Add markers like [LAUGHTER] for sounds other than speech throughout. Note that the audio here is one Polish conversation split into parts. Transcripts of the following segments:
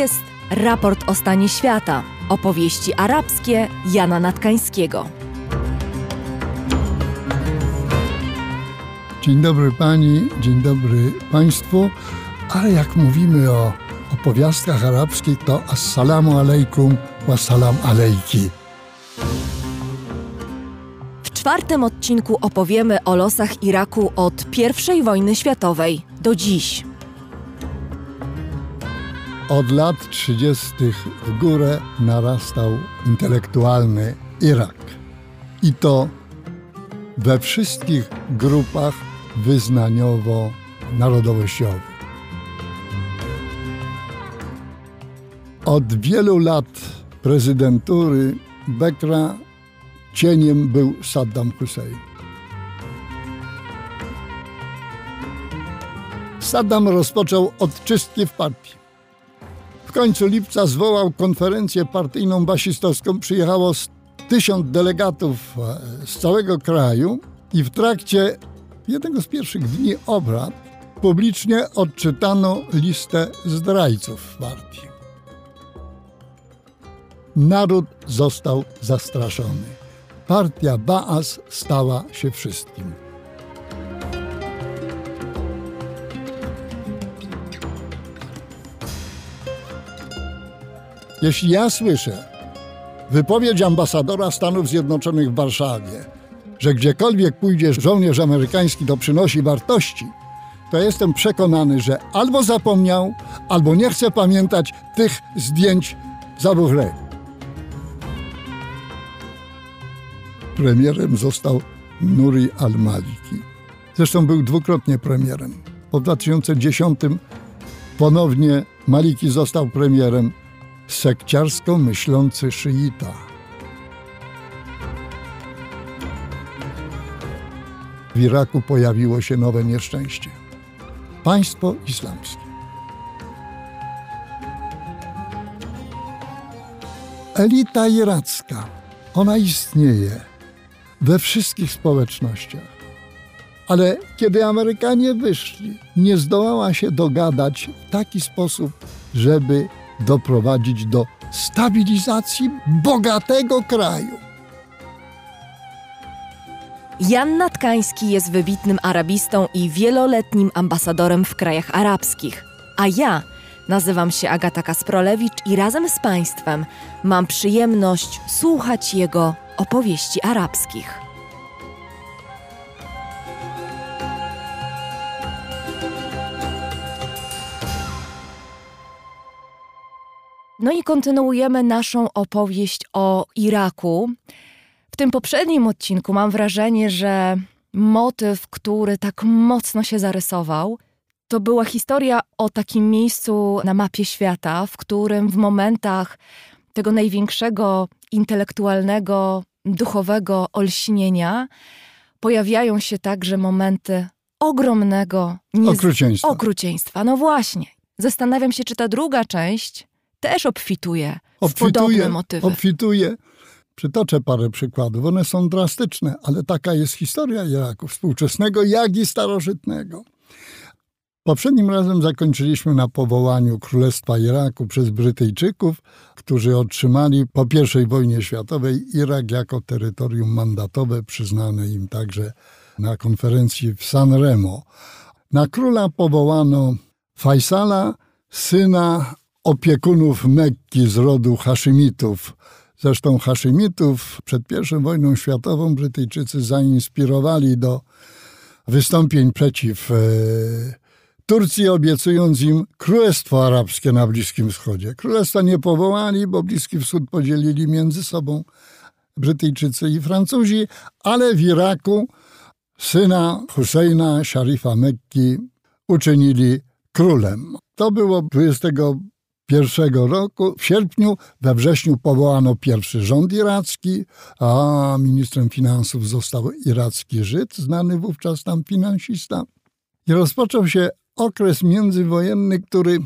jest raport o stanie świata, opowieści arabskie Jana Natkańskiego. Dzień dobry pani, dzień dobry państwu. Ale jak mówimy o opowiastkach arabskich, to assalamu alaikum wa salam alejki. W czwartym odcinku opowiemy o losach Iraku od I wojny światowej do dziś. Od lat 30. w górę narastał intelektualny Irak. I to we wszystkich grupach wyznaniowo-narodowościowych. Od wielu lat prezydentury Bekra cieniem był Saddam Hussein. Saddam rozpoczął od czystki w partii. W końcu lipca zwołał konferencję partyjną basistowską. Przyjechało tysiąc delegatów e, z całego kraju i w trakcie jednego z pierwszych dni obrad publicznie odczytano listę zdrajców partii. Naród został zastraszony. Partia Baas stała się wszystkim. Jeśli ja słyszę wypowiedź ambasadora Stanów Zjednoczonych w Warszawie, że gdziekolwiek pójdzie żołnierz amerykański, to przynosi wartości, to jestem przekonany, że albo zapomniał, albo nie chce pamiętać tych zdjęć z Abu Ghraib. Premierem został Nuri al-Maliki. Zresztą był dwukrotnie premierem. Po 2010 ponownie Maliki został premierem sekciarsko myślący szyita. W Iraku pojawiło się nowe nieszczęście. Państwo islamskie. Elita iracka, ona istnieje we wszystkich społecznościach. Ale kiedy Amerykanie wyszli, nie zdołała się dogadać w taki sposób, żeby doprowadzić do stabilizacji bogatego kraju. Jan Natkański jest wybitnym arabistą i wieloletnim ambasadorem w krajach arabskich. A ja nazywam się Agata Kasprolewicz i razem z Państwem mam przyjemność słuchać jego opowieści arabskich. No i kontynuujemy naszą opowieść o Iraku. W tym poprzednim odcinku mam wrażenie, że motyw, który tak mocno się zarysował, to była historia o takim miejscu na mapie świata, w którym w momentach tego największego intelektualnego, duchowego olśnienia pojawiają się także momenty ogromnego niez... okrucieństwa. okrucieństwa. No właśnie. Zastanawiam się, czy ta druga część też obfituje, obfituje w podobne motywy. Obfituje. Przytoczę parę przykładów. One są drastyczne, ale taka jest historia Iraku współczesnego, jak i starożytnego. Poprzednim razem zakończyliśmy na powołaniu Królestwa Iraku przez Brytyjczyków, którzy otrzymali po I wojnie światowej Irak jako terytorium mandatowe, przyznane im także na konferencji w San Remo. Na króla powołano Faisala, syna opiekunów Mekki z rodu Haszymitów. Zresztą Haszymitów przed I wojną światową Brytyjczycy zainspirowali do wystąpień przeciw e, Turcji, obiecując im Królestwo Arabskie na Bliskim Wschodzie. Królestwa nie powołali, bo Bliski Wschód podzielili między sobą Brytyjczycy i Francuzi, ale w Iraku syna Husseina, szarifa Mekki, uczynili królem. To było 21 roku. W sierpniu, we wrześniu powołano pierwszy rząd iracki, a ministrem finansów został iracki Żyd, znany wówczas tam finansista. I rozpoczął się okres międzywojenny, który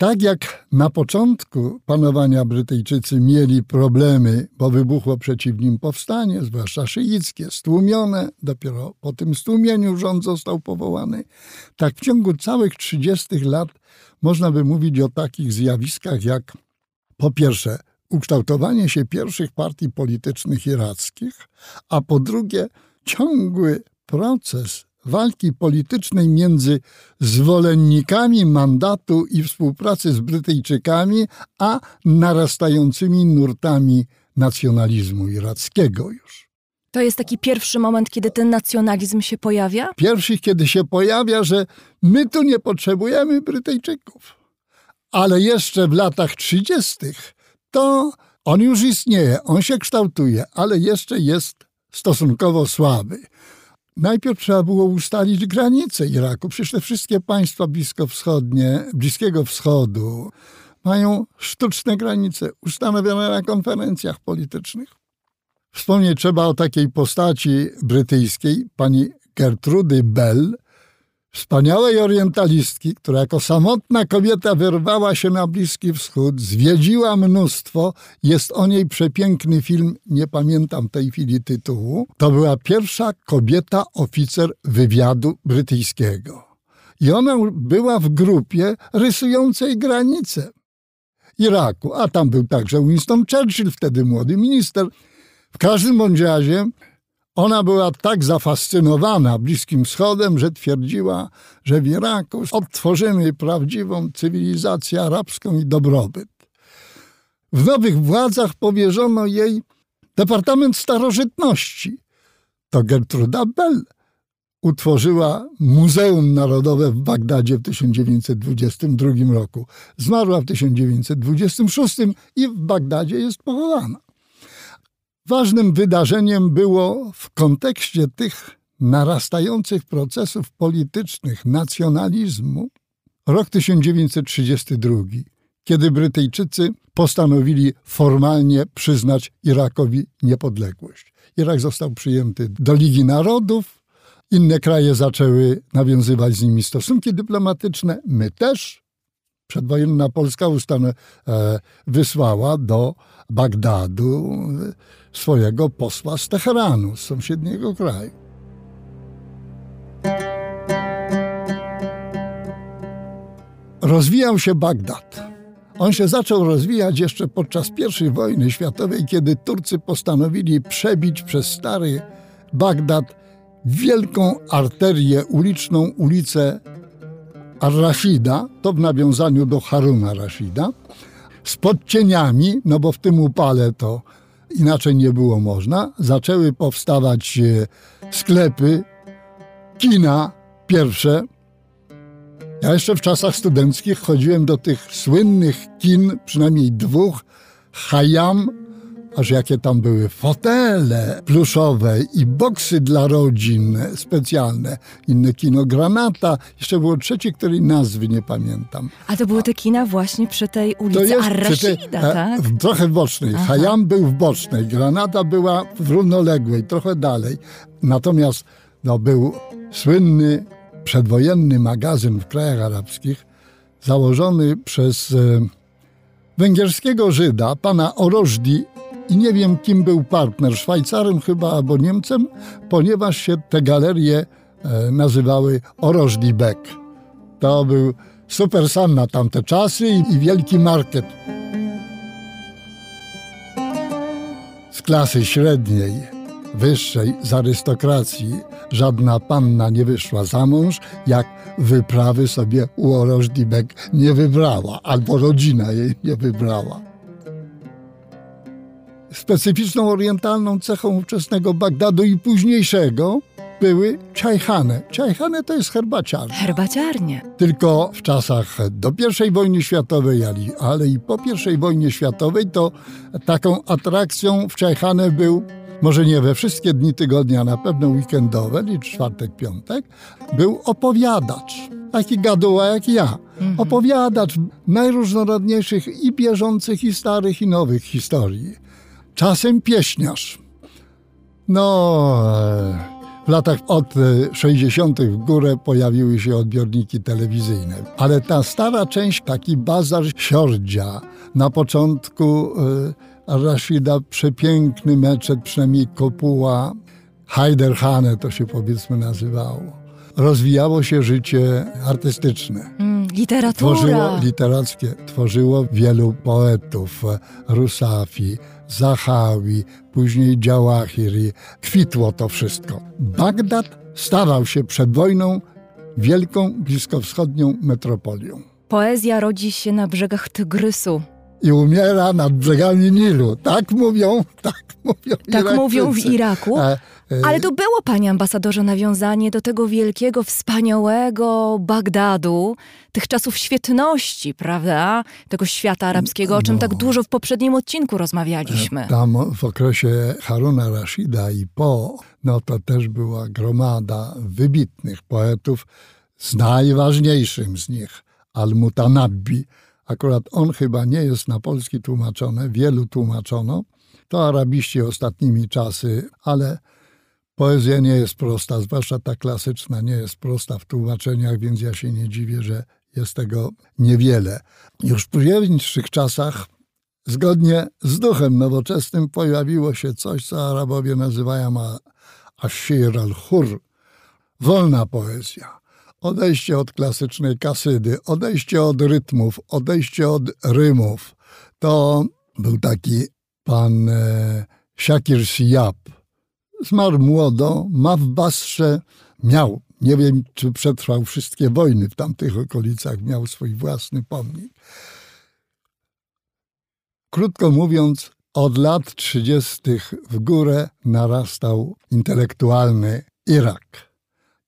Tak jak na początku panowania Brytyjczycy mieli problemy, bo wybuchło przeciw nim powstanie, zwłaszcza szyickie, stłumione, dopiero po tym stłumieniu rząd został powołany, tak w ciągu całych 30 lat można by mówić o takich zjawiskach jak po pierwsze ukształtowanie się pierwszych partii politycznych irackich, a po drugie ciągły proces walki politycznej między zwolennikami mandatu i współpracy z Brytyjczykami, a narastającymi nurtami nacjonalizmu irackiego już. To jest taki pierwszy moment, kiedy ten nacjonalizm się pojawia? Pierwszy, kiedy się pojawia, że my tu nie potrzebujemy Brytyjczyków. Ale jeszcze w latach 30. to on już istnieje, on się kształtuje, ale jeszcze jest stosunkowo słaby. Najpierw trzeba było ustalić granice Iraku. Przecież te wszystkie państwa Bliskiego Wschodu mają sztuczne granice ustanowione na konferencjach politycznych. Wspomnieć trzeba o takiej postaci brytyjskiej, pani Gertrudy Bell, Wspaniałej orientalistki, która jako samotna kobieta wyrwała się na Bliski Wschód, zwiedziła mnóstwo, jest o niej przepiękny film, nie pamiętam tej chwili tytułu. To była pierwsza kobieta oficer wywiadu brytyjskiego. I ona była w grupie rysującej granice Iraku, a tam był także Winston Churchill, wtedy młody minister. W każdym bądź razie ona była tak zafascynowana Bliskim Wschodem, że twierdziła, że w Iraku odtworzymy prawdziwą cywilizację arabską i dobrobyt. W nowych władzach powierzono jej Departament Starożytności. To Gertruda Bell utworzyła Muzeum Narodowe w Bagdadzie w 1922 roku. Zmarła w 1926 i w Bagdadzie jest pochowana. Ważnym wydarzeniem było w kontekście tych narastających procesów politycznych nacjonalizmu rok 1932, kiedy Brytyjczycy postanowili formalnie przyznać Irakowi niepodległość. Irak został przyjęty do Ligi Narodów, inne kraje zaczęły nawiązywać z nimi stosunki dyplomatyczne, my też. Przedwojenna Polska ustanę, e, wysłała do Bagdadu swojego posła z Teheranu, z sąsiedniego kraju. Rozwijał się Bagdad. On się zaczął rozwijać jeszcze podczas I wojny światowej, kiedy Turcy postanowili przebić przez stary Bagdad wielką arterię uliczną, ulicę Ar-Rashida, to w nawiązaniu do Haruna Rashida, z podcieniami, no bo w tym upale to inaczej nie było można. Zaczęły powstawać e, sklepy, kina pierwsze. Ja jeszcze w czasach studenckich chodziłem do tych słynnych kin, przynajmniej dwóch, Hayam aż jakie tam były fotele pluszowe i boksy dla rodzin specjalne. Inne kino Granata. Jeszcze było trzecie, której nazwy nie pamiętam. A to były te kina właśnie przy tej ulicy Ar-Rashida, e, tak? W, trochę w bocznej. Aha. Hayam był w bocznej, Granata była w równoległej, trochę dalej. Natomiast no, był słynny przedwojenny magazyn w krajach arabskich, założony przez e, węgierskiego Żyda, pana Orożdi i nie wiem, kim był partner, Szwajcarem chyba albo Niemcem, ponieważ się te galerie e, nazywały Orożdi Beck. To był super sam na tamte czasy i, wielki market. Z klasy średniej, wyższej, z arystokracji żadna panna nie wyszła za mąż, jak wyprawy sobie u Orożdi Beck nie wybrała, albo rodzina jej nie wybrała. Specyficzną orientalną cechą ówczesnego Bagdadu i późniejszego były czajhane. Czajhane to jest herbaciarnia. Herbaciarnie. Tylko w czasach do I wojny światowej, ale i po I wojnie światowej, to taką atrakcją w czajhane był może nie we wszystkie dni tygodnia, na pewno weekendowe, czyli czwartek, piątek, był opowiadacz. Taki gaduła jak ja. Mhm. Opowiadacz najróżnorodniejszych i bieżących, i starych, i nowych historii czasem pieśniarz. No, latach od 60. w górę pojawiły się odbiorniki telewizyjne. Ale ta stara część, taki bazar Siordzia, na początku Rashida przepiękny meczet, przynajmniej kopuła, Heiderhane to się powiedzmy nazywało. Rozwijało się życie artystyczne. Mm, literatura. Tworzyło literackie, tworzyło wielu poetów. Rusafi, Zahawi, później Działahiri. Kwitło to wszystko. Bagdad stawał się przed wojną wielką bliskowschodnią metropolią. Poezja rodzi się na brzegach Tygrysu i umiera nad brzegami Nilu. Tak mówią, [LAUGHS] tak mówią Tak mówią w Iraku. E, Ale to było, panie ambasadorze, nawiązanie do tego wielkiego, wspaniałego Bagdadu, tych czasów świetności, prawda? Tego świata arabskiego, o czym no, tak dużo w poprzednim odcinku rozmawialiśmy. Tam w okresie Haruna Rashida i po, no to też była gromada wybitnych poetów, z najważniejszym z nich, Al-Mutanabbi, Akurat on chyba nie jest na polski tłumaczony, wielu tłumaczono. To arabiści ostatnimi czasy, ale poezja nie jest prosta, zwłaszcza ta klasyczna nie jest prosta w tłumaczeniach, więc ja się nie dziwię, że jest tego niewiele. Już w późniejszych czasach, zgodnie z duchem nowoczesnym, pojawiło się coś, co Arabowie nazywają ashir al-hur, wolna poezja odejście od klasycznej kasydy, odejście od rytmów, odejście od rymów. To był taki pan e, Shakir Siap. Zmarł młodo, ma w Basrze, miał, nie wiem czy przetrwał wszystkie wojny w tamtych okolicach, miał swój własny pomnik. Krótko mówiąc, od lat 30. w górę narastał intelektualny Irak.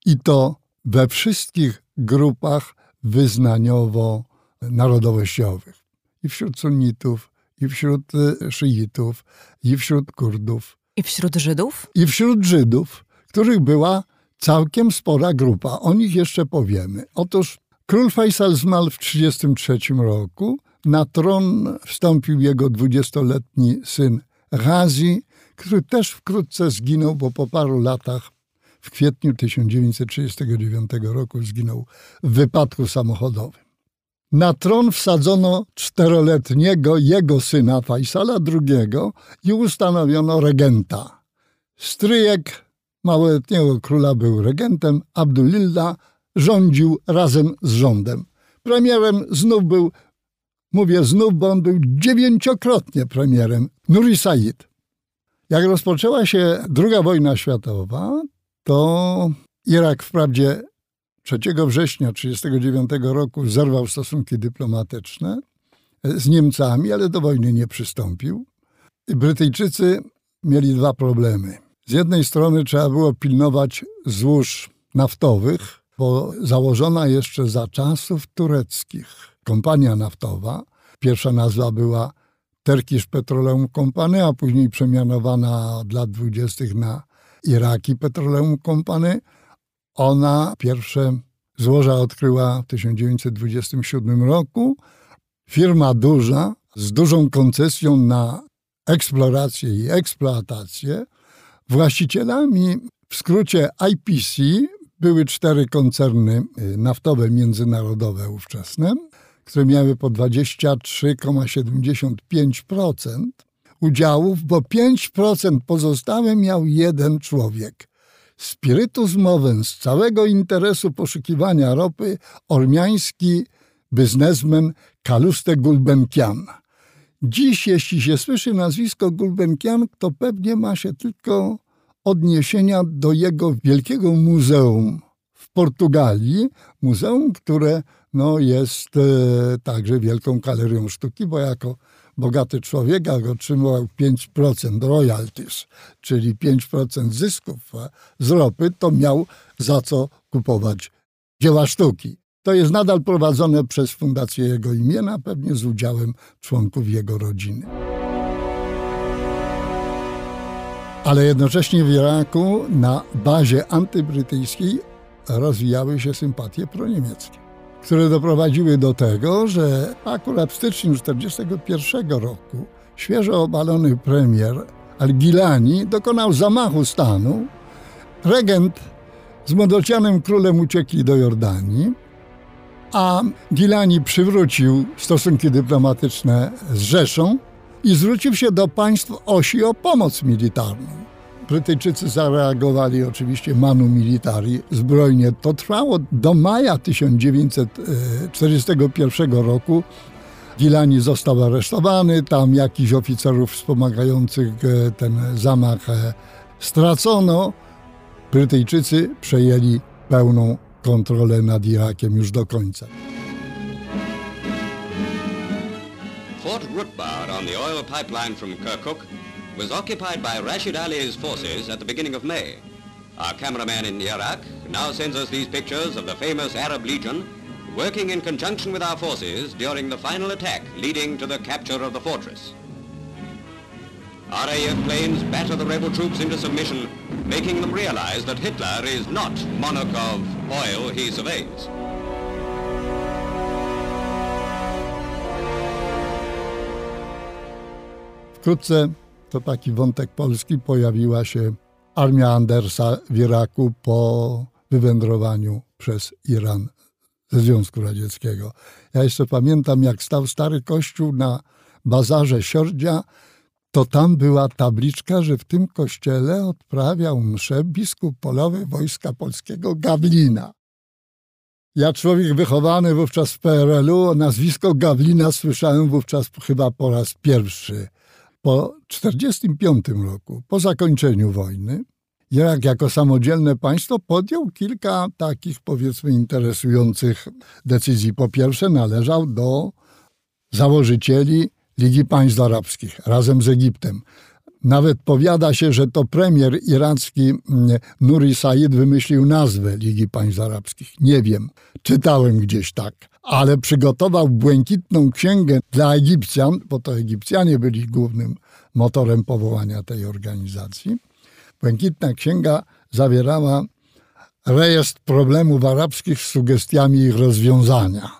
I to we wszystkich grupach wyznaniowo-narodowościowych. I wśród sunnitów, i wśród e, szyitów, i wśród Kurdów. I wśród Żydów? I wśród Żydów, których była całkiem spora grupa. O nich jeszcze powiemy. Otóż król Faisal zmarł w 1933 roku. Na tron wstąpił jego dwudziestoletni syn Ghazi, który też wkrótce zginął, bo po paru latach w kwietniu 1939 roku zginął w wypadku samochodowym. Na tron wsadzono czteroletniego jego syna Faisala II i ustanowiono regenta. Stryjek małoletniego króla był regentem, Abdulillah rządził razem z rządem. Premierem znów był, mówię znów, bo on był dziewięciokrotnie premierem, Nuri Said. Jak rozpoczęła się II wojna światowa, to Irak wprawdzie 3 września 1939 roku zerwał stosunki dyplomatyczne z Niemcami, ale do wojny nie przystąpił. Brytyjczycy mieli dwa problemy. Z jednej strony trzeba było pilnować złóż naftowych, bo założona jeszcze za czasów tureckich kompania naftowa, pierwsza nazwa była Turkish Petroleum Company, a później przemianowana lat dwudziestych na Iraki Petroleum Company. Ona pierwsze złoża odkryła w 1927 roku. Firma duża, z dużą koncesją na eksplorację i eksploatację. Właścicielami, w skrócie IPC, były cztery koncerny y, naftowe międzynarodowe ówczesne, które miały po 23,75% udziałów, bo 5% pozostałe miał jeden człowiek. Spirytus mowę z całego interesu poszukiwania ropy ormiański biznesmen Kaluste Gulbenkian. Dziś, jeśli się słyszy nazwisko Gulbenkian, to pewnie ma się tylko odniesienia do jego wielkiego muzeum w Portugalii. Muzeum, które no, jest e, także wielką galerią sztuki, bo jako bogaty człowiek otrzymywał 5% royalties, czyli 5% zysków z ropy, to miał za co kupować dzieła sztuki. To jest nadal prowadzone przez Fundację Jego imienia, pewnie z udziałem członków jego rodziny. Ale jednocześnie w Iraku na bazie antybrytyjskiej rozwijały się sympatie proniemieckie które doprowadziły do tego, że akurat w styczniu 1941 roku świeżo obalony premier Al-Gilani dokonał zamachu stanu regent z młodocianym królem uciekli do Jordanii, a Gilani przywrócił stosunki dyplomatyczne z Rzeszą i zwrócił się do państw osi o pomoc militarną. Brytyjczycy zareagowali oczywiście manu militari zbrojnie. To trwało do maja 1941 roku. Gilani został aresztowany, tam jakiś oficerów wspomagających e, ten zamach e, stracono. Brytyjczycy przejęli pełną kontrolę nad Irakiem już do końca. Fort Rutbard on the oil pipeline from Kirkuk was occupied by Rashid Ali's forces at the beginning of May. Our cameraman in Iraq now sends us these pictures of the famous Arab Legion working in conjunction with our forces during the final attack leading to the capture of the fortress. RAF planes batter the rebel troops into submission, making them realize that Hitler is not monarch of oil he surveys. Wkrótce, to taki wątek polski, pojawiła się armia Andersa w Iraku po wywędrowaniu przez Iran ze Związku Radzieckiego. Ja jeszcze pamiętam, jak stał stary kościół na bazarze Siordzia, to tam była tabliczka, że w tym kościele odprawiał mszę biskup polowy Wojska Polskiego Gawlina. Ja, człowiek wychowany wówczas w PRL-u, nazwisko Gawlina słyszałem wówczas chyba po raz pierwszy. Po 1945 roku, po zakończeniu wojny, Irak jako samodzielne państwo podjął kilka takich, powiedzmy, interesujących decyzji. Po pierwsze, należał do założycieli Ligi Państw Arabskich razem z Egiptem. Nawet powiada się, że to premier iracki mm, Nuri Said wymyślił nazwę Ligi Państw Arabskich. Nie wiem, czytałem gdzieś tak, ale przygotował błękitną księgę dla Egipcjan, bo to Egipcjanie byli głównym motorem powołania tej organizacji. Błękitna księga zawierała rejestr problemów arabskich z sugestiami ich rozwiązania.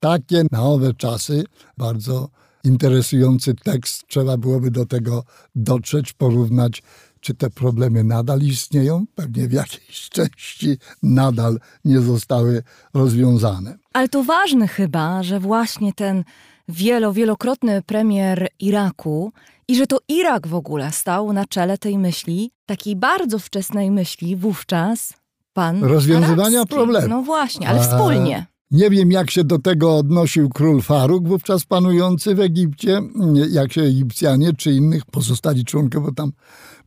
Takie na owe czasy bardzo interesujący tekst. Trzeba byłoby do tego dotrzeć, porównać, czy te problemy nadal istnieją. Pewnie w jakiejś [LAUGHS] części nadal nie zostały rozwiązane. Ale to ważne chyba, że właśnie ten wielo, wielokrotny premier Iraku i że to Irak w ogóle stał na czele tej myśli, takiej bardzo wczesnej myśli wówczas pan. Rozwiązywania arabski. problemów. No właśnie, ale wspólnie. Nie wiem, jak się do tego odnosił król Faruk, wówczas panujący w Egipcie, jak się Egipcjanie czy innych pozostali członkowie, bo tam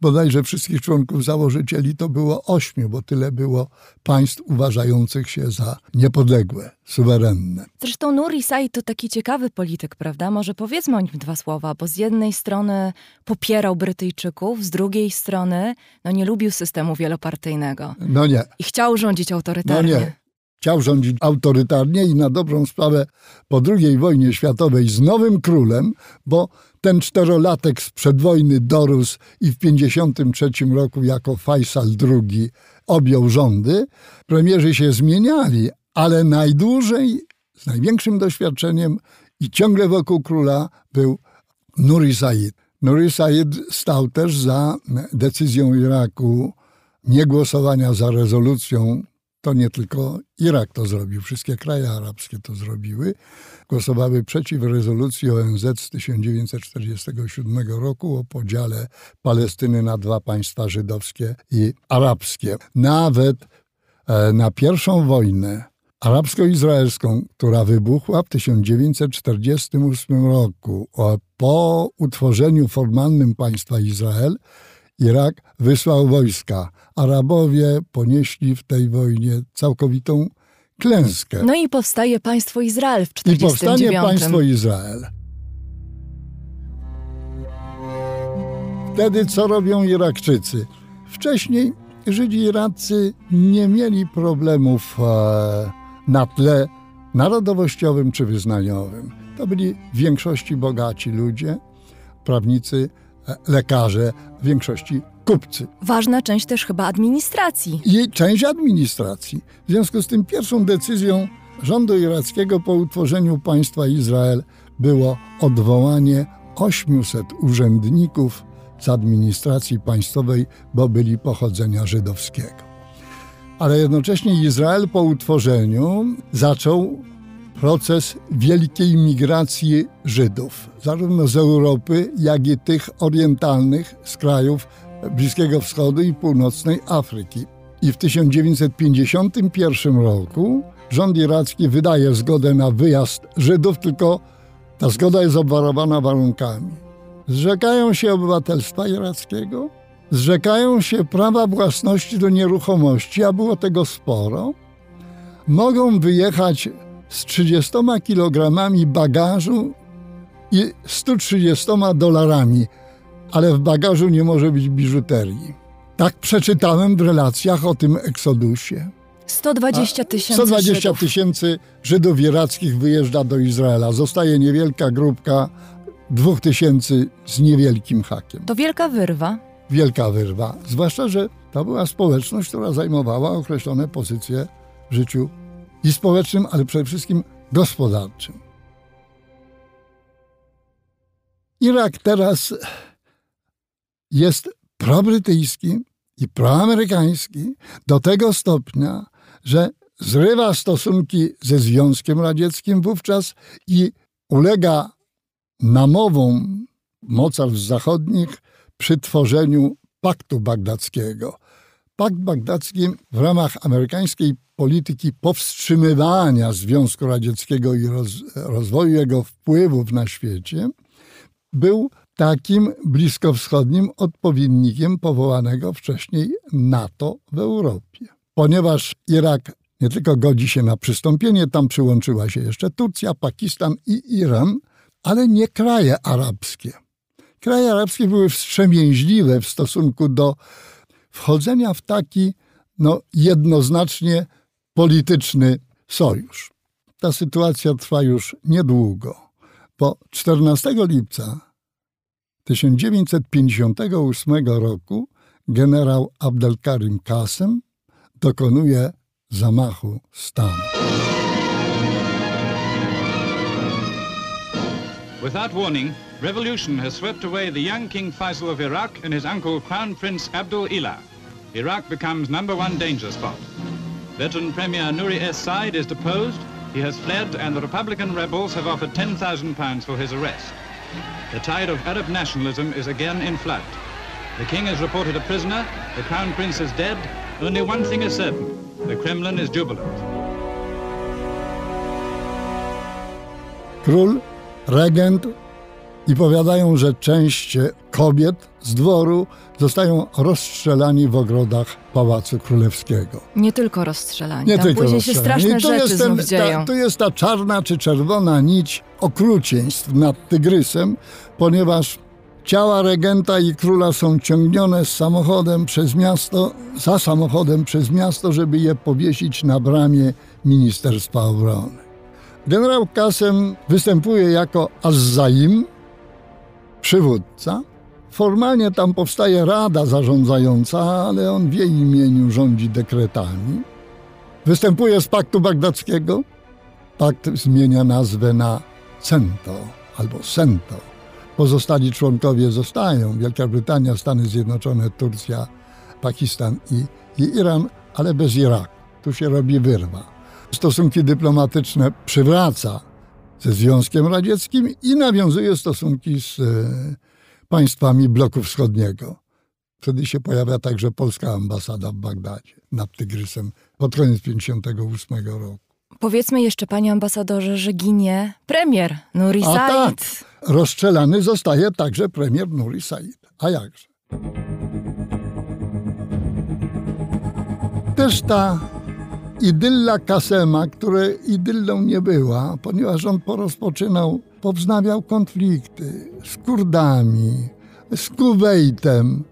bodajże wszystkich członków założycieli to było ośmiu, bo tyle było państw uważających się za niepodległe, suwerenne. Zresztą Nuri Said to taki ciekawy polityk, prawda? Może powiedzmy o nim dwa słowa, bo z jednej strony popierał Brytyjczyków, z drugiej strony no nie lubił systemu wielopartyjnego. No nie. I chciał rządzić autorytarnie. No nie chciał rządzić autorytarnie i na dobrą sprawę po II wojnie światowej z nowym królem, bo ten czterolatek sprzed wojny dorósł i w 1953 roku jako Faisal II objął rządy. Premierzy się zmieniali, ale najdłużej, z największym doświadczeniem i ciągle wokół króla był Nuri Said. Nuri Said stał też za decyzją Iraku niegłosowania za rezolucją to nie tylko Irak to zrobił, wszystkie kraje arabskie to zrobiły. Głosowały przeciw rezolucji ONZ z 1947 roku o podziale Palestyny na dwa państwa żydowskie i arabskie. Nawet e, na pierwszą wojnę arabsko-izraelską, która wybuchła w 1948 roku po utworzeniu formalnym państwa Izrael, Irak wysłał wojska. Arabowie ponieśli w tej wojnie całkowitą klęskę. No i powstaje państwo Izrael w 1949. I powstanie państwo Izrael. Wtedy co robią Irakczycy? Wcześniej Żydzi iraccy nie mieli problemów e, na tle narodowościowym czy wyznaniowym. To byli w większości bogaci ludzie, prawnicy, lekarze, w większości kupcy. Ważna część też chyba administracji. I część administracji. W związku z tym pierwszą decyzją rządu irackiego po utworzeniu państwa Izrael było odwołanie 800 urzędników z administracji państwowej, bo byli pochodzenia żydowskiego. Ale jednocześnie Izrael po utworzeniu zaczął proces wielkiej migracji Żydów, zarówno z Europy, jak i tych orientalnych z krajów Bliskiego Wschodu i północnej Afryki. I w 1951 roku rząd iracki wydaje zgodę na wyjazd Żydów, tylko ta zgoda jest obwarowana warunkami. Zrzekają się obywatelstwa irackiego, zrzekają się prawa własności do nieruchomości, a było tego sporo. Mogą wyjechać z 30 kilogramami bagażu i 130 dolarami, ale w bagażu nie może być biżuterii. Tak przeczytałem w relacjach o tym eksodusie. 120 tysięcy 120 tysięcy Żydów irackich wyjeżdża do Izraela. Zostaje niewielka grupka dwóch tysięcy z niewielkim hakiem. To wielka wyrwa. Wielka wyrwa. Zwłaszcza, że to była społeczność, która zajmowała określone pozycje w życiu i społecznym, ale przede wszystkim gospodarczym. Irak teraz jest probrytyjski i proamerykański do tego stopnia, że zrywa stosunki ze Związkiem Radzieckim wówczas i ulega namowom mocarstw zachodnich przy tworzeniu Paktu Bagdackiego. Pakt Bagdacki w ramach amerykańskiej polityki powstrzymywania Związku Radzieckiego i roz, rozwoju jego wpływów na świecie był takim bliskowschodnim odpowiednikiem powołanego wcześniej NATO w Europie. Ponieważ Irak nie tylko godzi się na przystąpienie, tam przyłączyła się jeszcze Turcja, Pakistan i Iran, ale nie kraje arabskie. Kraje arabskie były wstrzemięźliwe w stosunku do wchodzenia w taki no, jednoznacznie polityczny sojusz. Ta sytuacja trwa już niedługo, bo 14 lipca 1958 roku generał Abdelkarim Kasem dokonuje zamachu stanu. Without warning, revolution has swept away the young King Faisal of Iraq and his uncle Crown Prince Abdul Ilah. Iraq becomes number one danger spot. Veteran Premier Nuri S. Said is deposed, he has fled, and the Republican rebels have offered £10,000 for his arrest. The tide of Arab nationalism is again in flood. The king is reported a prisoner, the crown prince is dead. Only one thing is certain, the Kremlin is jubilant. Król, regent i powiadają, że część kobiet z dworu zostają rozstrzelani w ogrodach Pałacu Królewskiego. Nie tylko rozstrzelani, nie tam tylko później się straszne rzeczy jest ten. Ta, to jest ta czarna czy czerwona nić okrucieństw nad Tygrysem, ponieważ ciała regenta i króla są ciągnione z samochodem przez miasto, za samochodem przez miasto, żeby je powiesić na bramie Ministerstwa Obrony. Generał Kasem występuje jako Azzaim, przywódca. Formalnie tam powstaje rada zarządzająca, ale on w jej imieniu rządzi dekretami. Występuje z Paktu Bagdackiego. Pakt zmienia nazwę na CENTO albo SENTO. Pozostali członkowie zostają. Wielka Brytania, Stany Zjednoczone, Turcja, Pakistan i, i Iran, ale bez Iraku. Tu się robi wyrwa. Stosunki dyplomatyczne przywraca ze Związkiem Radzieckim i nawiązuje stosunki z e, państwami bloku wschodniego. Wtedy się pojawia także polska ambasada w Bagdadzie nad Tygrysem pod koniec 1958 roku. Powiedzmy jeszcze, panie ambasadorze, że ginie premier Nuri A Said. Tak. Rozstrzelany zostaje także premier Nuri Said. A jakże? Też ta idylla Kasema, która idyllą nie była, ponieważ on porozpoczynał, powznawiał konflikty z Kurdami, z Kuwejtem.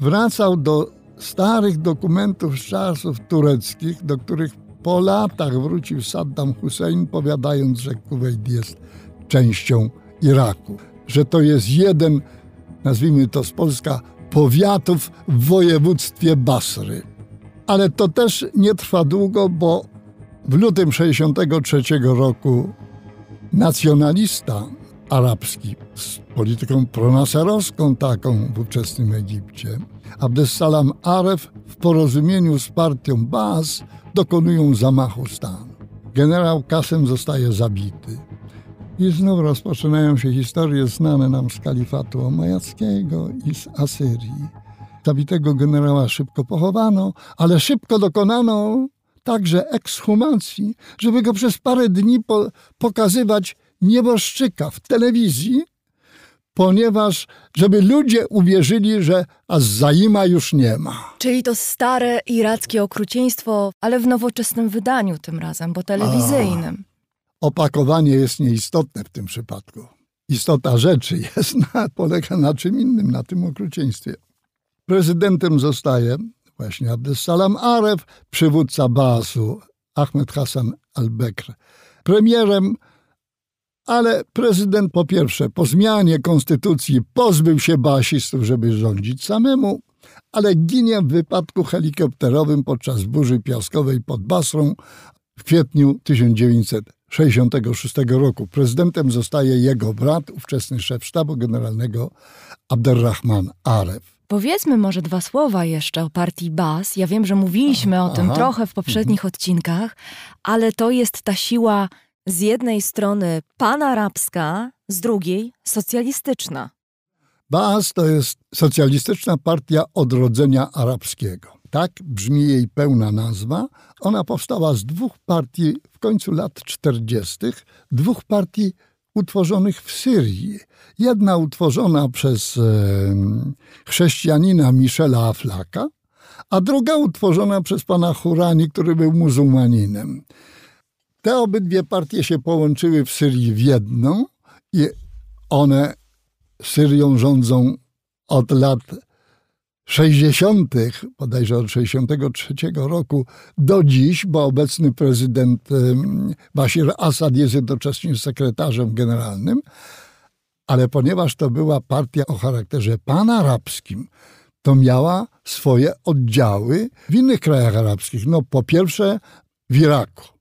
Wracał do starych dokumentów z czasów tureckich, do których po latach wrócił Saddam Hussein, powiadając, że Kuwejt jest częścią Iraku, że to jest jeden, nazwijmy to z Polska, powiatów w województwie Basry. Ale to też nie trwa długo, bo w lutym 1963 roku nacjonalista arabski z polityką pronaserowską taką w ówczesnym Egipcie. Abdessalam Aref w porozumieniu z partią Baas dokonują zamachu stanu. Generał Kasem zostaje zabity. I znów rozpoczynają się historie znane nam z kalifatu omajackiego i z Asyrii. Zabitego generała szybko pochowano, ale szybko dokonano także ekshumacji, żeby go przez parę dni po pokazywać nieboszczyka w telewizji, ponieważ żeby ludzie uwierzyli, że Azzaima już nie ma. Czyli to stare irackie okrucieństwo, ale w nowoczesnym wydaniu tym razem, bo telewizyjnym. A, opakowanie jest nieistotne w tym przypadku. Istota rzeczy jest na, polega na czym innym, na tym okrucieństwie. Prezydentem zostaje właśnie Abdessalam Aref, przywódca Baasu Ahmed Hassan al-Bekr. Premierem ale prezydent po pierwsze po zmianie konstytucji pozbył się basistów, żeby rządzić samemu, ale ginie w wypadku helikopterowym podczas burzy piaskowej pod Basrą w kwietniu 1966 roku. Prezydentem zostaje jego brat, ówczesny szef sztabu generalnego Abderrahman Aref. Powiedzmy może dwa słowa jeszcze o partii Bas. Ja wiem, że mówiliśmy Aha. o tym trochę w poprzednich mhm. odcinkach, ale to jest ta siła z jednej strony panarabska, z drugiej socjalistyczna. Baas to jest socjalistyczna partia odrodzenia arabskiego. Tak brzmi jej pełna nazwa. Ona powstała z dwóch partii w końcu lat 40., dwóch partii utworzonych w Syrii. Jedna utworzona przez chrześcijanina Michela Aflaka, a druga utworzona przez pana Hurani, który był muzułmaninem. Te obydwie partie się połączyły w Syrii w jedną i one Syrią rządzą od lat 60., bodajże od 63 roku do dziś, bo obecny prezydent Bashir Assad jest jednocześnie sekretarzem generalnym, ale ponieważ to była partia o charakterze panarabskim, to miała swoje oddziały w innych krajach arabskich. No po pierwsze w Iraku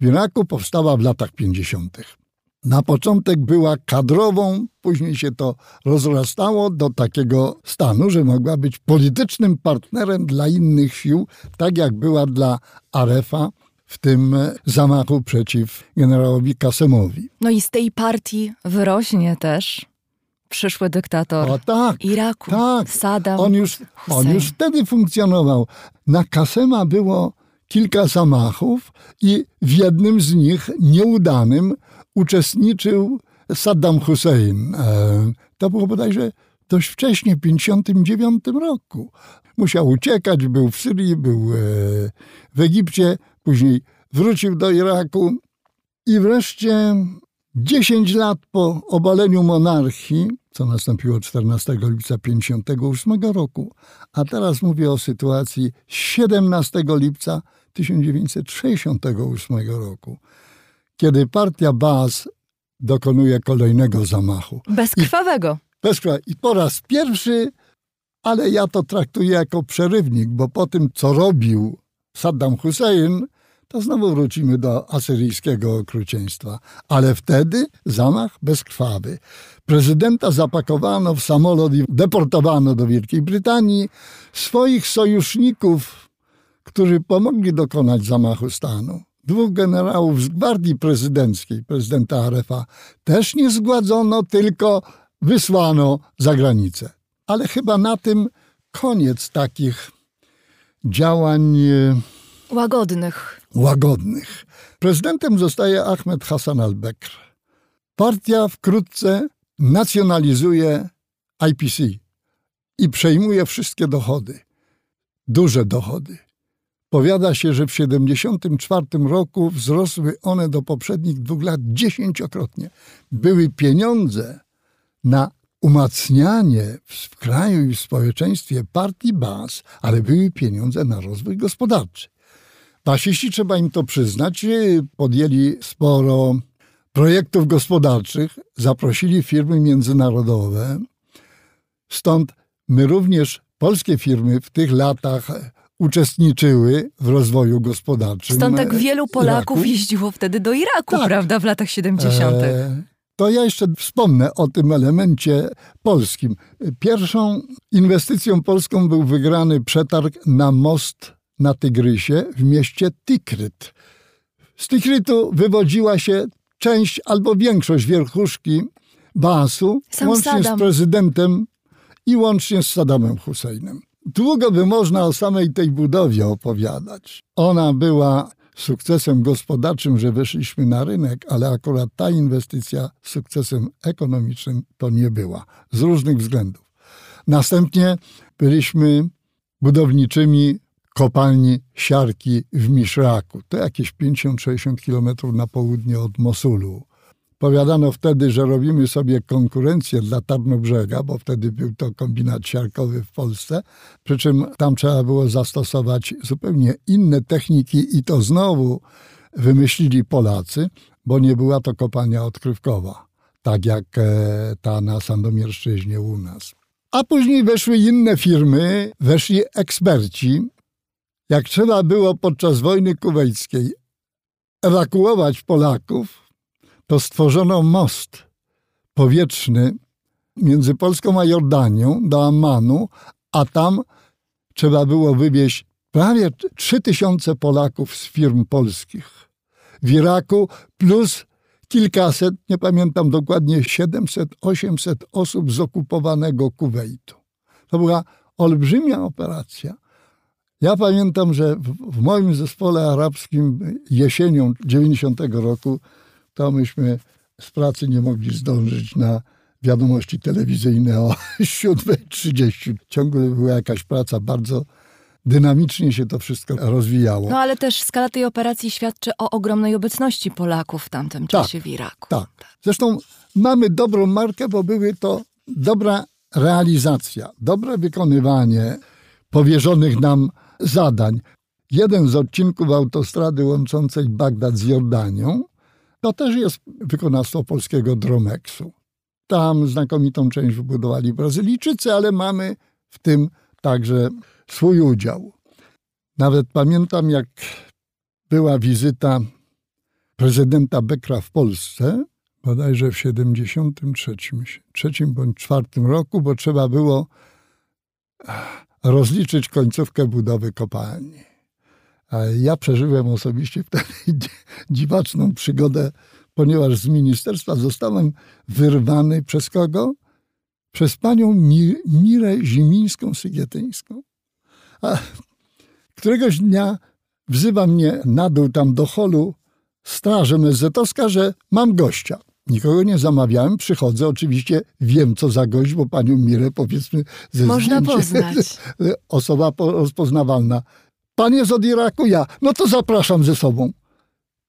w Iraku powstała w latach 50. Na początek była kadrową, później się to rozrastało do takiego stanu, że mogła być politycznym partnerem dla innych sił, tak jak była dla Arefa w tym zamachu przeciw generałowi Kasemowi. No i z tej partii wyrośnie też przyszły dyktator o, tak, Iraku, tak. Saddam on już, on już wtedy funkcjonował. Na Kasema było kilka zamachów i w jednym z nich, nieudanym, uczestniczył Saddam Hussein. E, to było bodajże dość wcześnie, w 1959 roku. Musiał uciekać, był w Syrii, był e, w Egipcie, później wrócił do Iraku i wreszcie 10 lat po obaleniu monarchii, co nastąpiło 14 lipca 1958 roku, a teraz mówię o sytuacji 17 lipca 1968 roku, kiedy partia Baas dokonuje kolejnego zamachu. Bezkrwawego. I, bezkrwawego. I po raz pierwszy, ale ja to traktuję jako przerywnik, bo po tym, co robił Saddam Hussein, to znowu wrócimy do asyryjskiego okrucieństwa. Ale wtedy zamach bezkrwawy. Prezydenta zapakowano w samolot i deportowano do Wielkiej Brytanii. Swoich sojuszników którzy pomogli dokonać zamachu stanu. Dwóch generałów z gwardii prezydenckiej, prezydenta Arefa, też nie zgładzono, tylko wysłano za granicę. Ale chyba na tym koniec takich działań e, łagodnych. Łagodnych. Prezydentem zostaje Ahmed Hassan al-Bekr. Partia wkrótce nacjonalizuje IPC i przejmuje wszystkie dochody. Duże dochody. Powiada się, że w 1974 roku wzrosły one do poprzednich dwóch lat dziesięciokrotnie. Były pieniądze na umacnianie w kraju i w społeczeństwie partii baz, ale były pieniądze na rozwój gospodarczy. Basiści, trzeba im to przyznać, podjęli sporo projektów gospodarczych, zaprosili firmy międzynarodowe. Stąd my również, polskie firmy w tych latach uczestniczyły w rozwoju gospodarczym. Stąd tak wielu Polaków Iraku. jeździło wtedy do Iraku, tak. prawda, w latach 70. E, To ja jeszcze wspomnę o tym elemencie polskim. Pierwszą inwestycją polską był wygrany przetarg na most na Tygrysie w mieście Tikryt. Z Tikrytu wywodziła się część albo większość wierchuszki Baasu, Sam łącznie Saddam. z prezydentem i łącznie z Saddamem Husseinem. Długo by można o samej tej budowie opowiadać. Ona była sukcesem gospodarczym, że weszliśmy na rynek, ale akurat ta inwestycja sukcesem ekonomicznym to nie była. Z różnych względów. Następnie byliśmy budowniczymi kopalni siarki w Miszraku. To jakieś 50-60 kilometrów na południe od Mosulu. Powiadano wtedy, że robimy sobie konkurencję dla Tarnobrzega, bo wtedy był to kombinat siarkowy w Polsce, przy czym tam trzeba było zastosować zupełnie inne techniki i to znowu wymyślili Polacy, bo nie była to kopalnia odkrywkowa, tak jak e, ta na Sandomierszczyźnie u nas. A później weszły inne firmy, weszli eksperci. Jak trzeba było podczas wojny kuwejskiej ewakuować Polaków, to stworzono most powietrzny między Polską a Jordanią do Ammanu, a tam trzeba było wywieźć prawie 3000 Polaków z firm polskich w Iraku plus kilkaset, nie pamiętam dokładnie, 700-800 osób z okupowanego Kuwejtu. To była olbrzymia operacja. Ja pamiętam, że w, w moim zespole arabskim jesienią 90 roku to myśmy z pracy nie mogli zdążyć na wiadomości telewizyjne o [LAUGHS] 7.30. Ciągle była jakaś praca, bardzo dynamicznie się to wszystko rozwijało. No ale też skala tej operacji świadczy o ogromnej obecności Polaków w tamtym Tak, czasie w Iraku. Tak. Zresztą mamy dobrą markę, bo były to dobra realizacja, dobre wykonywanie powierzonych nam zadań. Jeden z odcinków autostrady łączącej Bagdad z Jordanią to też jest wykonawstwo polskiego Dromexu. Tam znakomitą część wybudowali Brazylijczycy, ale mamy w tym także swój udział. Nawet pamiętam, jak była wizyta prezydenta Bekra w Polsce, bodajże w 73, trzecim bądź czwartym roku, bo trzeba było rozliczyć końcówkę budowy kopalni. Ja przeżyłem osobiście wtedy [LAUGHS] dziwaczną przygodę, ponieważ z ministerstwa zostałem wyrwany przez kogo? Przez panią Mi Mirę Zimińską-Sygietyńską. A któregoś dnia wzywa mnie na dół tam do holu straż MSZ-owska, że mam gościa. Nikogo nie zamawiałem, przychodzę, oczywiście wiem co za gość, bo panią Mirę powiedzmy ze Można zdjęcia- poznać. [LAUGHS] Osoba po- rozpoznawalna. Pan jest od Iraku? Ja. No to zapraszam ze sobą.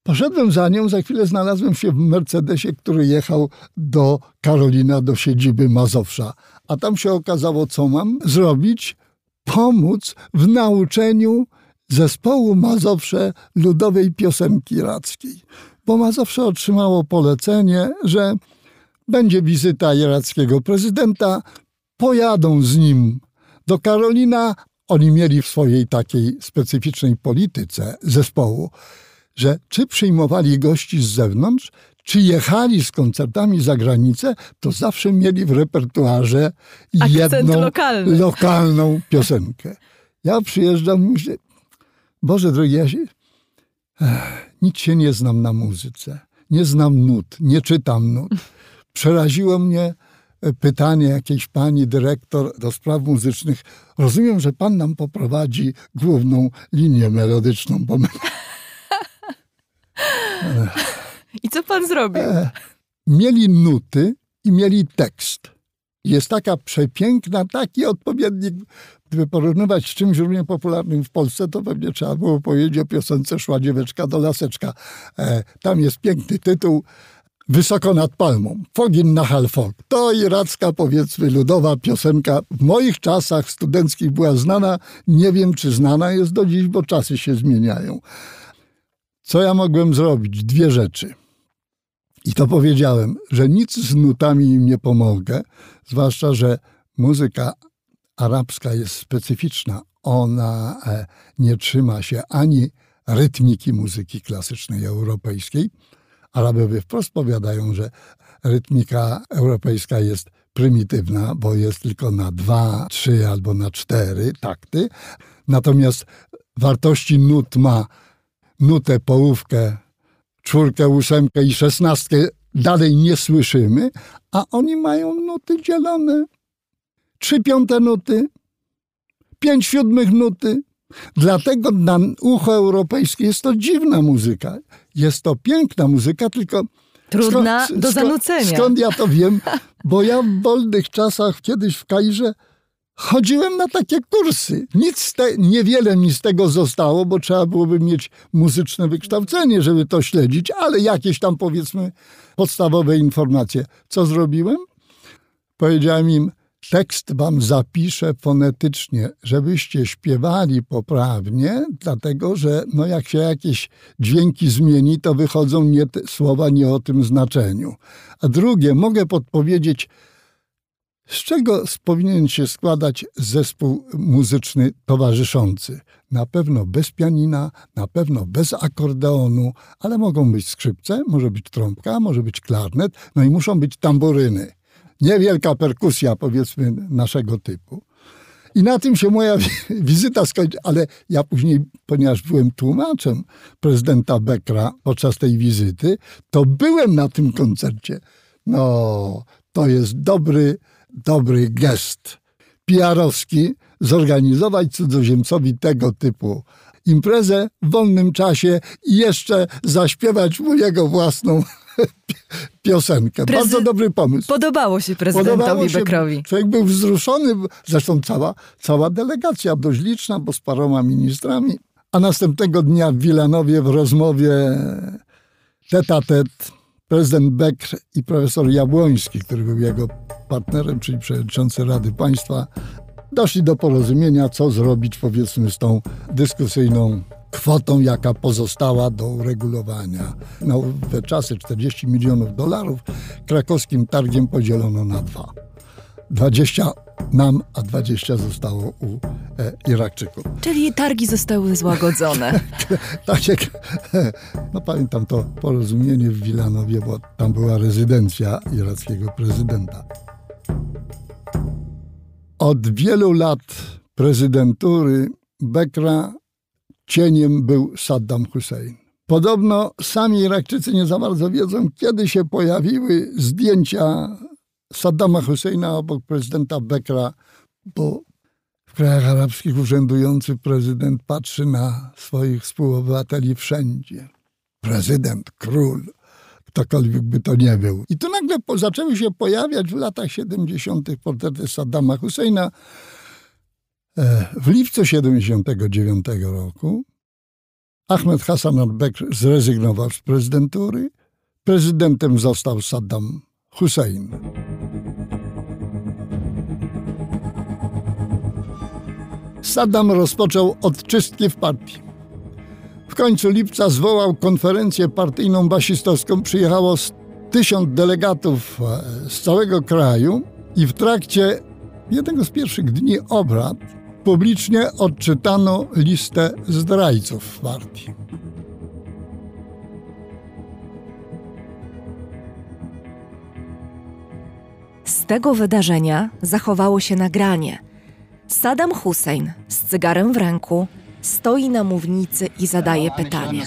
Poszedłem za nią, za chwilę znalazłem się w Mercedesie, który jechał do Karolina, do siedziby Mazowsza. A tam się okazało, co mam zrobić? Pomóc w nauczeniu zespołu Mazowsze ludowej piosenki irackiej. Bo Mazowsze otrzymało polecenie, że będzie wizyta irackiego prezydenta, pojadą z nim do Karolina. Oni mieli w swojej takiej specyficznej polityce zespołu, że czy przyjmowali gości z zewnątrz, czy jechali z koncertami za granicę, to zawsze mieli w repertuarze Akcent jedną lokalny. lokalną piosenkę. Ja przyjeżdżam i myślę, Boże drogi, ja się, Ech, nic się nie znam na muzyce. Nie znam nut, nie czytam nut. Przeraziło mnie pytanie jakiejś pani dyrektor do spraw muzycznych. Rozumiem, że pan nam poprowadzi główną linię melodyczną, bo my I co pan zrobił? mieli nuty i mieli tekst. Jest taka przepiękna, taki odpowiednik. Gdyby porównywać z czymś równie popularnym w Polsce, to pewnie trzeba było powiedzieć o piosence Szła dzieweczka do laseczka. E, tam jest piękny tytuł Wysoko nad palmą. Fogin na halfog. To iracka, powiedzmy, ludowa piosenka. W moich czasach studenckich była znana. Nie wiem, czy znana jest do dziś, bo czasy się zmieniają. Co ja mogłem zrobić? Dwie rzeczy. I to powiedziałem, że nic z nutami im nie pomogę, zwłaszcza, że muzyka arabska jest specyficzna. Ona e, nie trzyma się ani rytmiki muzyki klasycznej europejskiej, Arabowie wprost powiadają, że rytmika europejska jest prymitywna, bo jest tylko na dwa, trzy albo na cztery takty. Natomiast wartości nut ma nutę, połówkę, czwórkę, ósemkę i szesnastkę dalej nie słyszymy, a oni mają nuty dzielone. Trzy piąte nuty, pięć siódmych nuty. Dlatego na ucho europejskie jest to dziwna muzyka. Jest to piękna muzyka, tylko Trudna skąd, do zanucenia. Skąd, skąd ja to wiem? Bo ja w wolnych czasach kiedyś w Kairze chodziłem na takie kursy. Nic te, niewiele mi z tego zostało, bo trzeba byłoby mieć muzyczne wykształcenie, żeby to śledzić, ale jakieś tam powiedzmy podstawowe informacje. Co zrobiłem? Powiedziałem im, tekst wam zapiszę fonetycznie, żebyście śpiewali poprawnie, dlatego że no jak się jakieś dźwięki zmieni, to wychodzą nie te, słowa nie o tym znaczeniu. A drugie, mogę podpowiedzieć, z czego powinien się składać zespół muzyczny towarzyszący? Na pewno bez pianina, na pewno bez akordeonu, ale mogą być skrzypce, może być trąbka, może być klarnet, no i muszą być tamboryny niewielka perkusja, powiedzmy, naszego typu. I na tym się moja [LAUGHS] wizyta skończy, ale ja później, ponieważ byłem tłumaczem prezydenta Bekra podczas tej wizyty, to byłem na tym koncercie. No, to jest dobry, dobry gest PR-owski zorganizować cudzoziemcowi tego typu imprezę w wolnym czasie i jeszcze zaśpiewać mu jego własną piosenkę. Prezy... Bardzo dobry pomysł. Podobało się prezydentowi Bekrowi. Człowiek był wzruszony, zresztą cała, cała delegacja, dość liczna, bo z paroma ministrami. A następnego dnia w Wilanowie w rozmowie tet-a-tet prezydent Bekr i profesor Jabłoński, który był jego partnerem, czyli przewodniczący Rady Państwa, doszli do porozumienia, co zrobić powiedzmy z tą dyskusyjną kwotą, jaka pozostała do uregulowania. Na te czasy 40 milionów dolarów krakowskim targiem podzielono na dwa. 20 nam, a 20 zostało u e, Irakczyków. Czyli targi zostały złagodzone. [LAUGHS] tak jak, no pamiętam to porozumienie w Wilanowie, bo tam była rezydencja irackiego prezydenta. Od wielu lat prezydentury Bekra cieniem był Saddam Hussein. Podobno sami Irakczycy nie za bardzo wiedzą, kiedy się pojawiły zdjęcia Saddama Husseina obok prezydenta Bekra, bo w krajach arabskich urzędujący prezydent patrzy na swoich współobywateli wszędzie. Prezydent, król, ktokolwiek by to nie był. I tu nagle po, zaczęły się pojawiać w latach 70. portrety Saddama Husseina. E, w lipcu 79 roku Ahmed Hassan al-Bekr zrezygnował z prezydentury. Prezydentem został Saddam Hussein. Saddam rozpoczął odczystki w partii. W końcu lipca zwołał konferencję partyjną basistowską. Przyjechało tysiąc delegatów e, z całego kraju i w trakcie jednego z pierwszych dni obrad publicznie odczytano listę zdrajców w partii. Z tego wydarzenia zachowało się nagranie. Saddam Hussein z cygarem w ręku stoi na mównicy i zadaje pytanie: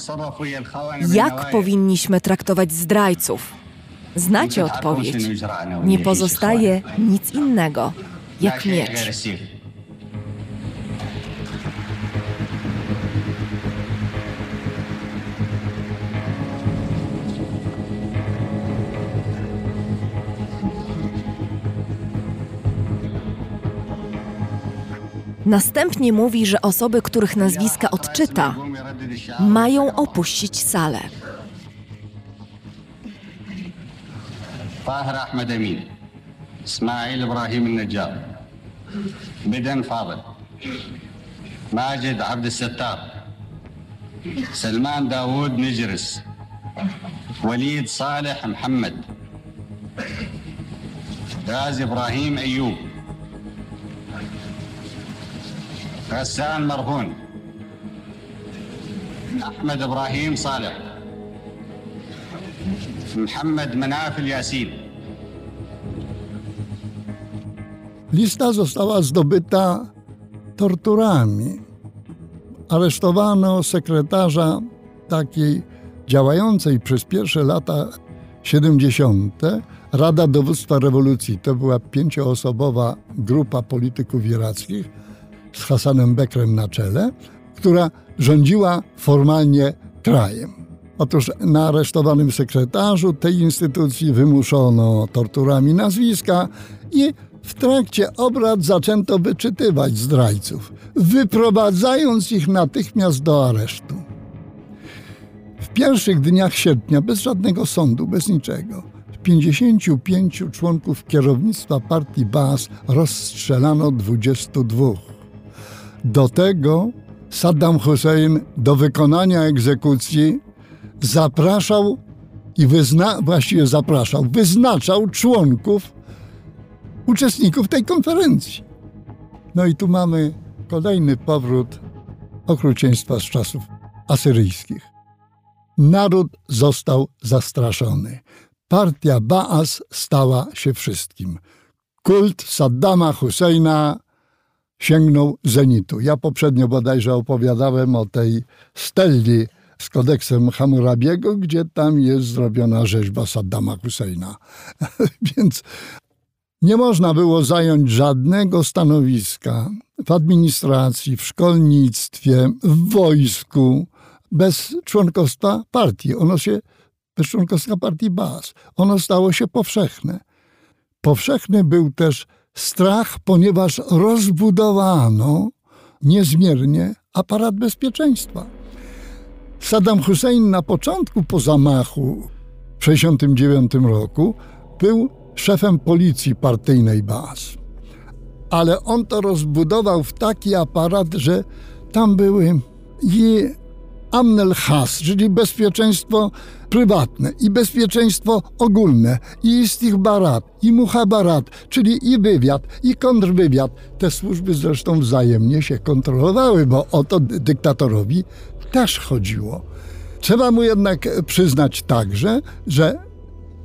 Jak powinniśmy traktować zdrajców? Znacie odpowiedź. Nie pozostaje nic innego jak miecz. Następnie mówi, że osoby, których nazwiska odczyta, mają opuścić salę. طاهر أحمد أمين إسماعيل إبراهيم النجار بدن فاضل ماجد عبد الستار سلمان داوود نجرس وليد صالح محمد غازي إبراهيم أيوب غسان مرهون أحمد إبراهيم صالح محمد مناف الياسين Lista została zdobyta torturami. Aresztowano sekretarza takiej działającej przez pierwsze lata 70. Rada Dowództwa Rewolucji. To była pięcioosobowa grupa polityków irackich z Hasanem Bekrem na czele, która rządziła formalnie krajem. Otóż na aresztowanym sekretarzu tej instytucji wymuszono torturami nazwiska i w trakcie obrad zaczęto wyczytywać zdrajców, wyprowadzając ich natychmiast do aresztu. W pierwszych dniach sierpnia, bez żadnego sądu, bez niczego, 55 członków kierownictwa partii Baas rozstrzelano 22. Do tego Saddam Hussein do wykonania egzekucji zapraszał i wyzna, właściwie zapraszał, wyznaczał członków, uczestników tej konferencji. No i tu mamy kolejny powrót okrucieństwa z czasów asyryjskich. Naród został zastraszony. Partia Baas stała się wszystkim. Kult Saddama Husseina sięgnął zenitu. Ja poprzednio bodajże opowiadałem o tej stelli z kodeksem Hammurabiego, gdzie tam jest zrobiona rzeźba Saddama Husseina. [LAUGHS] Więc nie można było zająć żadnego stanowiska w administracji, w szkolnictwie, w wojsku bez członkostwa partii. Ono się, bez członkostwa partii BAS. Ono stało się powszechne. Powszechny był też strach, ponieważ rozbudowano niezmiernie aparat bezpieczeństwa. Saddam Hussein na początku po zamachu w 1969 roku był szefem policji partyjnej Baas. Ale on to rozbudował w taki aparat, że tam były i Amnel Has, czyli bezpieczeństwo prywatne i bezpieczeństwo ogólne, i istihbarat, i muhabarat, czyli i wywiad, i kontrwywiad. Te służby zresztą wzajemnie się kontrolowały, bo o to dyktatorowi też chodziło. Trzeba mu jednak przyznać także, że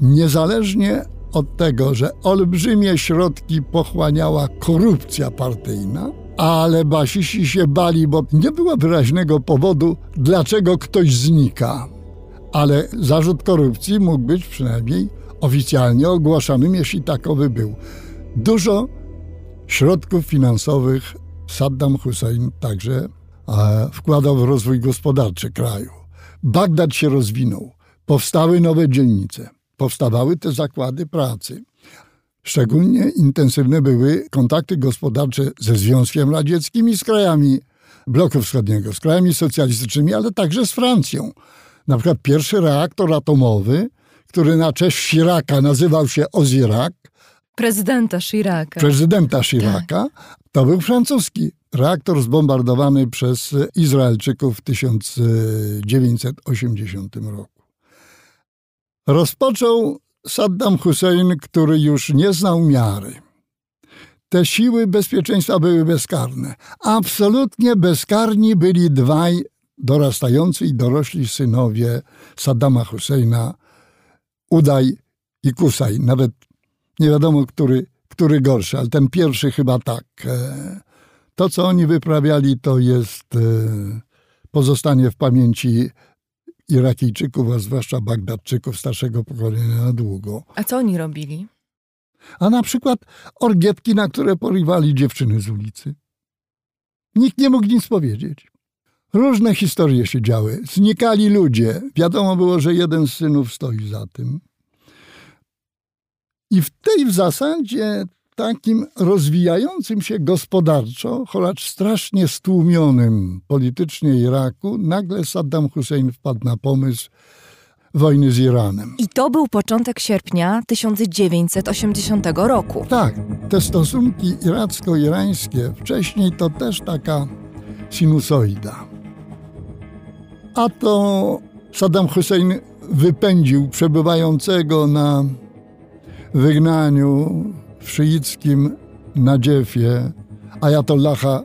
niezależnie od tego, że olbrzymie środki pochłaniała korupcja partyjna, ale basisi się bali, bo nie było wyraźnego powodu, dlaczego ktoś znika. Ale zarzut korupcji mógł być przynajmniej oficjalnie ogłaszanym, jeśli takowy był. Dużo środków finansowych Saddam Hussein także e, wkładał w rozwój gospodarczy kraju. Bagdad się rozwinął, powstały nowe dzielnice, powstawały te zakłady pracy. Szczególnie intensywne były kontakty gospodarcze ze Związkiem Radzieckim i z krajami bloku wschodniego, z krajami socjalistycznymi, ale także z Francją. Na przykład pierwszy reaktor atomowy, który na cześć Chiraca nazywał się Ozirak. Prezydenta Chiraca. Prezydenta Chiraca. Tak. To był francuski reaktor zbombardowany przez Izraelczyków w 1980 roku. Rozpoczął Saddam Hussein, który już nie znał miary. Te siły bezpieczeństwa były bezkarne. Absolutnie bezkarni byli dwaj dorastający i dorośli synowie Saddama Husseina, Udaj i Kusaj. Nawet nie wiadomo, który, który gorszy, ale ten pierwszy chyba tak. E, to, co oni wyprawiali, to jest e, pozostanie w pamięci Irakijczyków, a zwłaszcza Bagdadczyków starszego pokolenia na długo. A co oni robili? A na przykład orgietki, na które porywali dziewczyny z ulicy. Nikt nie mógł nic powiedzieć. Różne historie się działy. Znikali ludzie. Wiadomo było, że jeden z synów stoi za tym. I w tej w zasadzie takim rozwijającym się gospodarczo, choć strasznie stłumionym politycznie Iraku, nagle Saddam Hussein wpadł na pomysł wojny z Iranem. I to był początek sierpnia 1980 roku. Tak, te stosunki iracko-irańskie wcześniej to też taka sinusoida. A to Saddam Hussein wypędził przebywającego na wygnaniu szyickim nadziefie Ayatollaha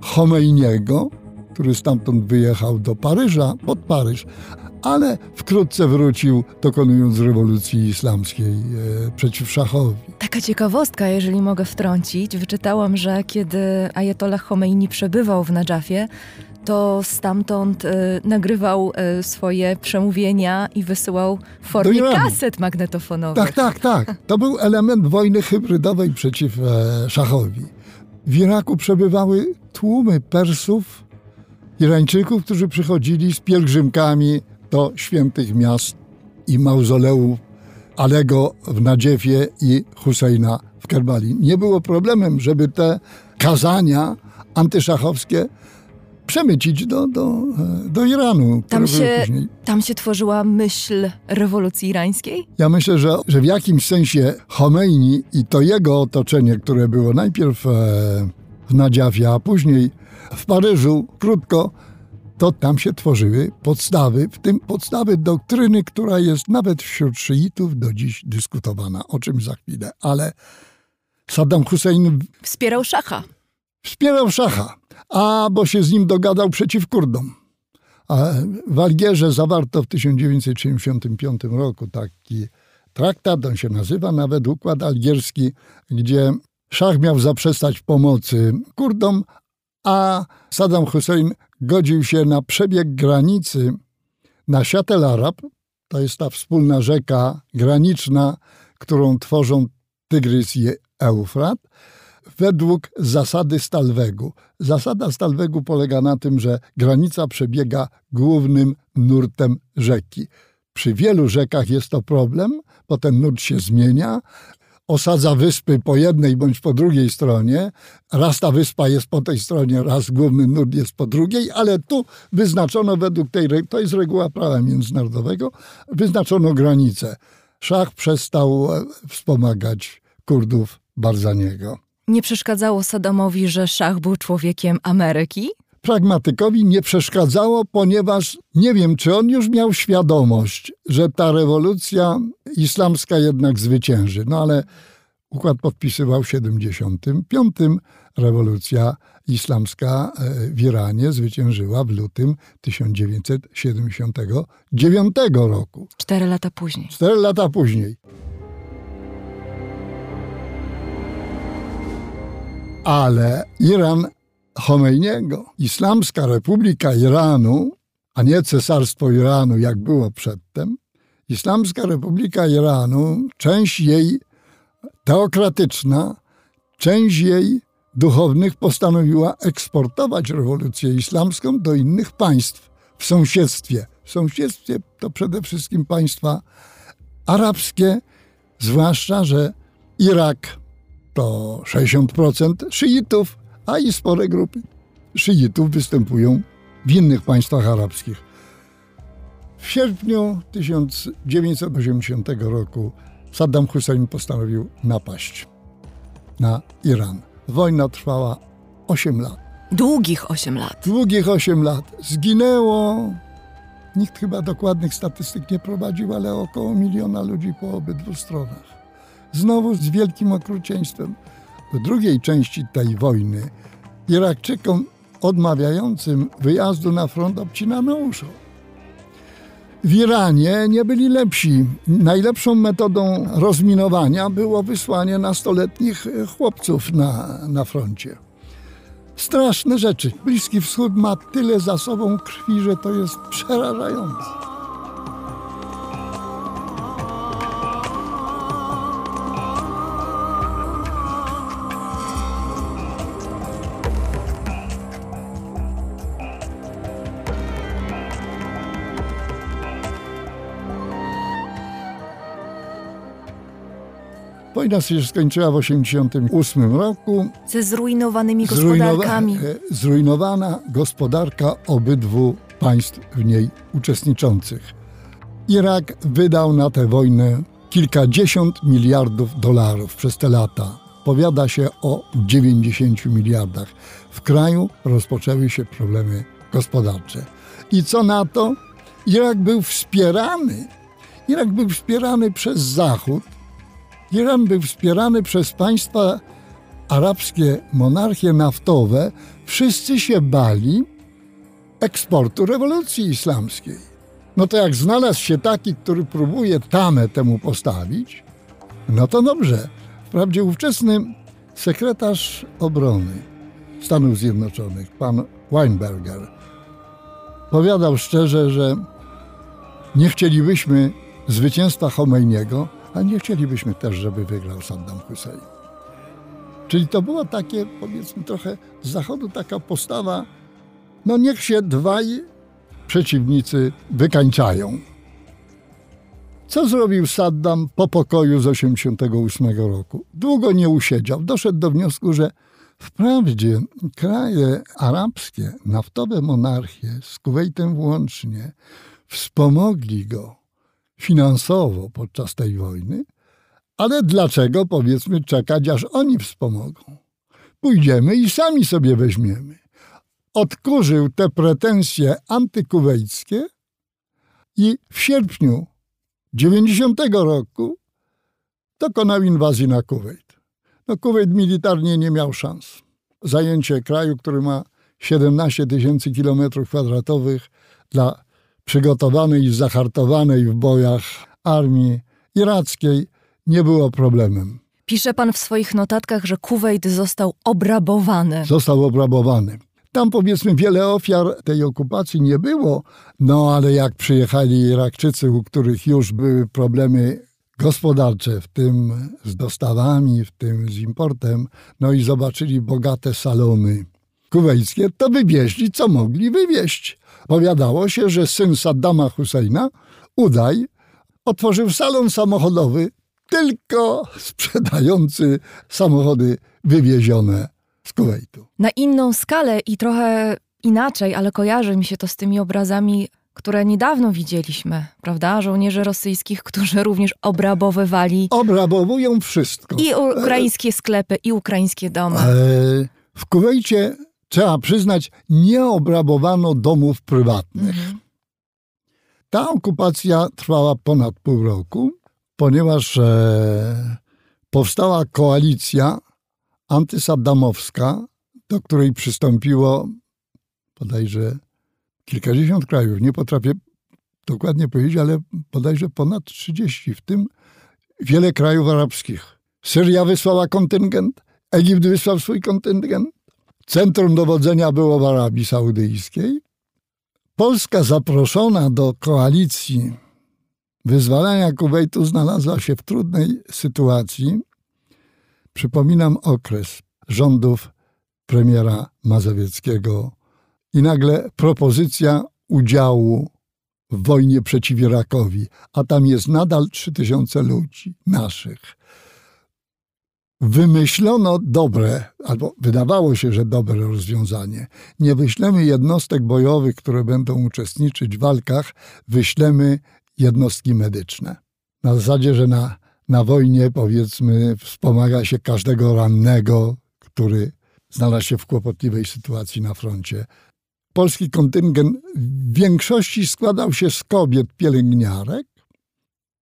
Khomeiniego, który stamtąd wyjechał do Paryża, pod Paryż, ale wkrótce wrócił, dokonując rewolucji islamskiej e, przeciw szachowi. Taka ciekawostka, jeżeli mogę wtrącić. Wyczytałam, że kiedy Ayatollah Khomeini przebywał w Nadżafie, to stamtąd y, nagrywał y, swoje przemówienia i wysyłał w formie kaset magnetofonowych. Tak, tak, tak. To był element wojny hybrydowej przeciw e, szachowi. W Iraku przebywały tłumy Persów, Irańczyków, którzy przychodzili z pielgrzymkami do świętych miast i mauzoleów Alego w Nadziewie i Husejna w Kerbali. Nie było problemem, żeby te kazania antyszachowskie przemycić do, do, do Iranu. Tam się, później... tam się tworzyła myśl rewolucji irańskiej? Ja myślę, że, że w jakimś sensie Khomeini i to jego otoczenie, które było najpierw e, w Nadziawie, a później w Paryżu, krótko, to tam się tworzyły podstawy, w tym podstawy doktryny, która jest nawet wśród szyitów do dziś dyskutowana, o czym za chwilę. Ale Saddam Hussein... Wspierał szacha. Wspierał szacha, a bo się z nim dogadał przeciw Kurdom. A w Algierze zawarto w 1975 roku taki traktat, on się nazywa nawet Układ Algierski, gdzie szach miał zaprzestać pomocy Kurdom, a Saddam Hussein godził się na przebieg granicy na Siatel Arab, to jest ta wspólna rzeka graniczna, którą tworzą Tygrys i Eufrat, według zasady Stalwegu. Zasada Stalwegu polega na tym, że granica przebiega głównym nurtem rzeki. Przy wielu rzekach jest to problem, bo ten nurt się zmienia, osadza wyspy po jednej bądź po drugiej stronie. Raz ta wyspa jest po tej stronie, raz główny nurt jest po drugiej, ale tu wyznaczono według tej, to jest reguła prawa międzynarodowego, wyznaczono granicę. Szach przestał e, wspomagać Kurdów Barzaniego. Nie przeszkadzało Saddamowi, że Szach był człowiekiem Ameryki? pragmatykowi nie przeszkadzało, ponieważ nie wiem, czy on już miał świadomość, że ta rewolucja islamska jednak zwycięży. No ale układ podpisywał w 75. Rewolucja islamska e, w Iranie zwyciężyła w lutym 1979 roku. Cztery lata później. Cztery lata później. Ale Iran Chomeiniego. Islamska Republika Iranu, a nie Cesarstwo Iranu, jak było przedtem, Islamska Republika Iranu, część jej teokratyczna, część jej duchownych postanowiła eksportować rewolucję islamską do innych państw w sąsiedztwie. W sąsiedztwie to przede wszystkim państwa arabskie, zwłaszcza, że Irak to 60% szyitów, a i spore grupy szyitów występują w innych państwach arabskich. W sierpniu 1980 roku Saddam Hussein postanowił napaść na Iran. Wojna trwała 8 lat. Długich 8 lat. Długich 8 lat. Zginęło, nikt chyba dokładnych statystyk nie prowadził, ale około miliona ludzi po obydwu stronach. Znowu z wielkim okrucieństwem w drugiej części tej wojny Irakczykom odmawiającym wyjazdu na front obcinano uszą. W Iranie nie byli lepsi. Najlepszą metodą rozminowania było wysłanie nastoletnich chłopców na, na froncie. Straszne rzeczy. Bliski Wschód ma tyle za sobą krwi, że to jest przerażające. Wojna się skończyła w 1988 roku. Ze zrujnowanymi gospodarkami. Zrujnowa e, zrujnowana gospodarka obydwu państw w niej uczestniczących. Irak wydał na tę wojnę kilkadziesiąt miliardów dolarów przez te lata. Powiada się o 90 miliardach. W kraju rozpoczęły się problemy gospodarcze. I co na to? Irak był wspierany. Irak był wspierany przez Zachód, Iran był wspierany przez państwa arabskie, monarchie naftowe. Wszyscy się bali eksportu rewolucji islamskiej. No to jak znalazł się taki, który próbuje tamę temu postawić, no to dobrze. Wprawdzie ówczesny sekretarz obrony Stanów Zjednoczonych, pan Weinberger, powiadał szczerze, że nie chcielibyśmy zwycięstwa Chomejniego, a nie chcielibyśmy też, żeby wygrał Saddam Hussein. Czyli to było takie, powiedzmy, trochę z zachodu taka postawa, no niech się dwaj przeciwnicy wykańczają. Co zrobił Saddam po pokoju z 1988 roku? Długo nie usiedział. Doszedł do wniosku, że wprawdzie kraje arabskie, naftowe monarchie, z Kuwejtem włącznie, wspomogli go finansowo podczas tej wojny, ale dlaczego, powiedzmy, czekać, aż oni wspomogą? Pójdziemy i sami sobie weźmiemy. Odkurzył te pretensje antykuwejskie i w sierpniu 90 roku dokonał inwazji na Kuwejt. No, Kuwejt militarnie nie miał szans. Zajęcie kraju, który ma 17 tysięcy kilometrów kwadratowych dla przygotowanej i zahartowanej w bojach armii irackiej nie było problemem. Pisze pan w swoich notatkach, że Kuwejt został obrabowany. Został obrabowany. Tam powiedzmy wiele ofiar tej okupacji nie było, no ale jak przyjechali Irakczycy, u których już były problemy gospodarcze, w tym z dostawami, w tym z importem, no i zobaczyli bogate salony kuwejskie, to wywieźli co mogli wywieźć. Powiadało się, że syn Saddama Husseina, Udaj, otworzył salon samochodowy tylko sprzedający samochody wywiezione z Kuwejtu. Na inną skalę i trochę inaczej, ale kojarzy mi się to z tymi obrazami, które niedawno widzieliśmy, prawda? Żołnierzy rosyjskich, [LAUGHS] którzy również obrabowywali. Obrabowują wszystko. I ukraińskie sklepy, i ukraińskie domy. E, w Kuwejcie, trzeba przyznać, nie obrabowano domów prywatnych. Mhm. Ta okupacja trwała ponad pół roku, ponieważ e, powstała koalicja antysaddamowska, do której przystąpiło bodajże kilkadziesiąt krajów. Nie potrafię dokładnie powiedzieć, ale bodajże ponad 30, w tym wiele krajów arabskich. Syria wysłała kontyngent, Egipt wysłał swój kontyngent, centrum dowodzenia było w Arabii Saudyjskiej. Polska zaproszona do koalicji wyzwalania Kuwejtu znalazła się w trudnej sytuacji, Przypominam okres rządów premiera Mazowieckiego i nagle propozycja udziału w wojnie przeciw Irakowi, a tam jest nadal 3000 ludzi naszych. Wymyślono dobre, albo wydawało się, że dobre rozwiązanie. Nie wyślemy jednostek bojowych, które będą uczestniczyć w walkach, wyślemy jednostki medyczne. Na zasadzie, że na na wojnie, powiedzmy, wspomaga się każdego rannego, który znalazł się w kłopotliwej sytuacji na froncie. Polski kontyngent w większości składał się z kobiet pielęgniarek.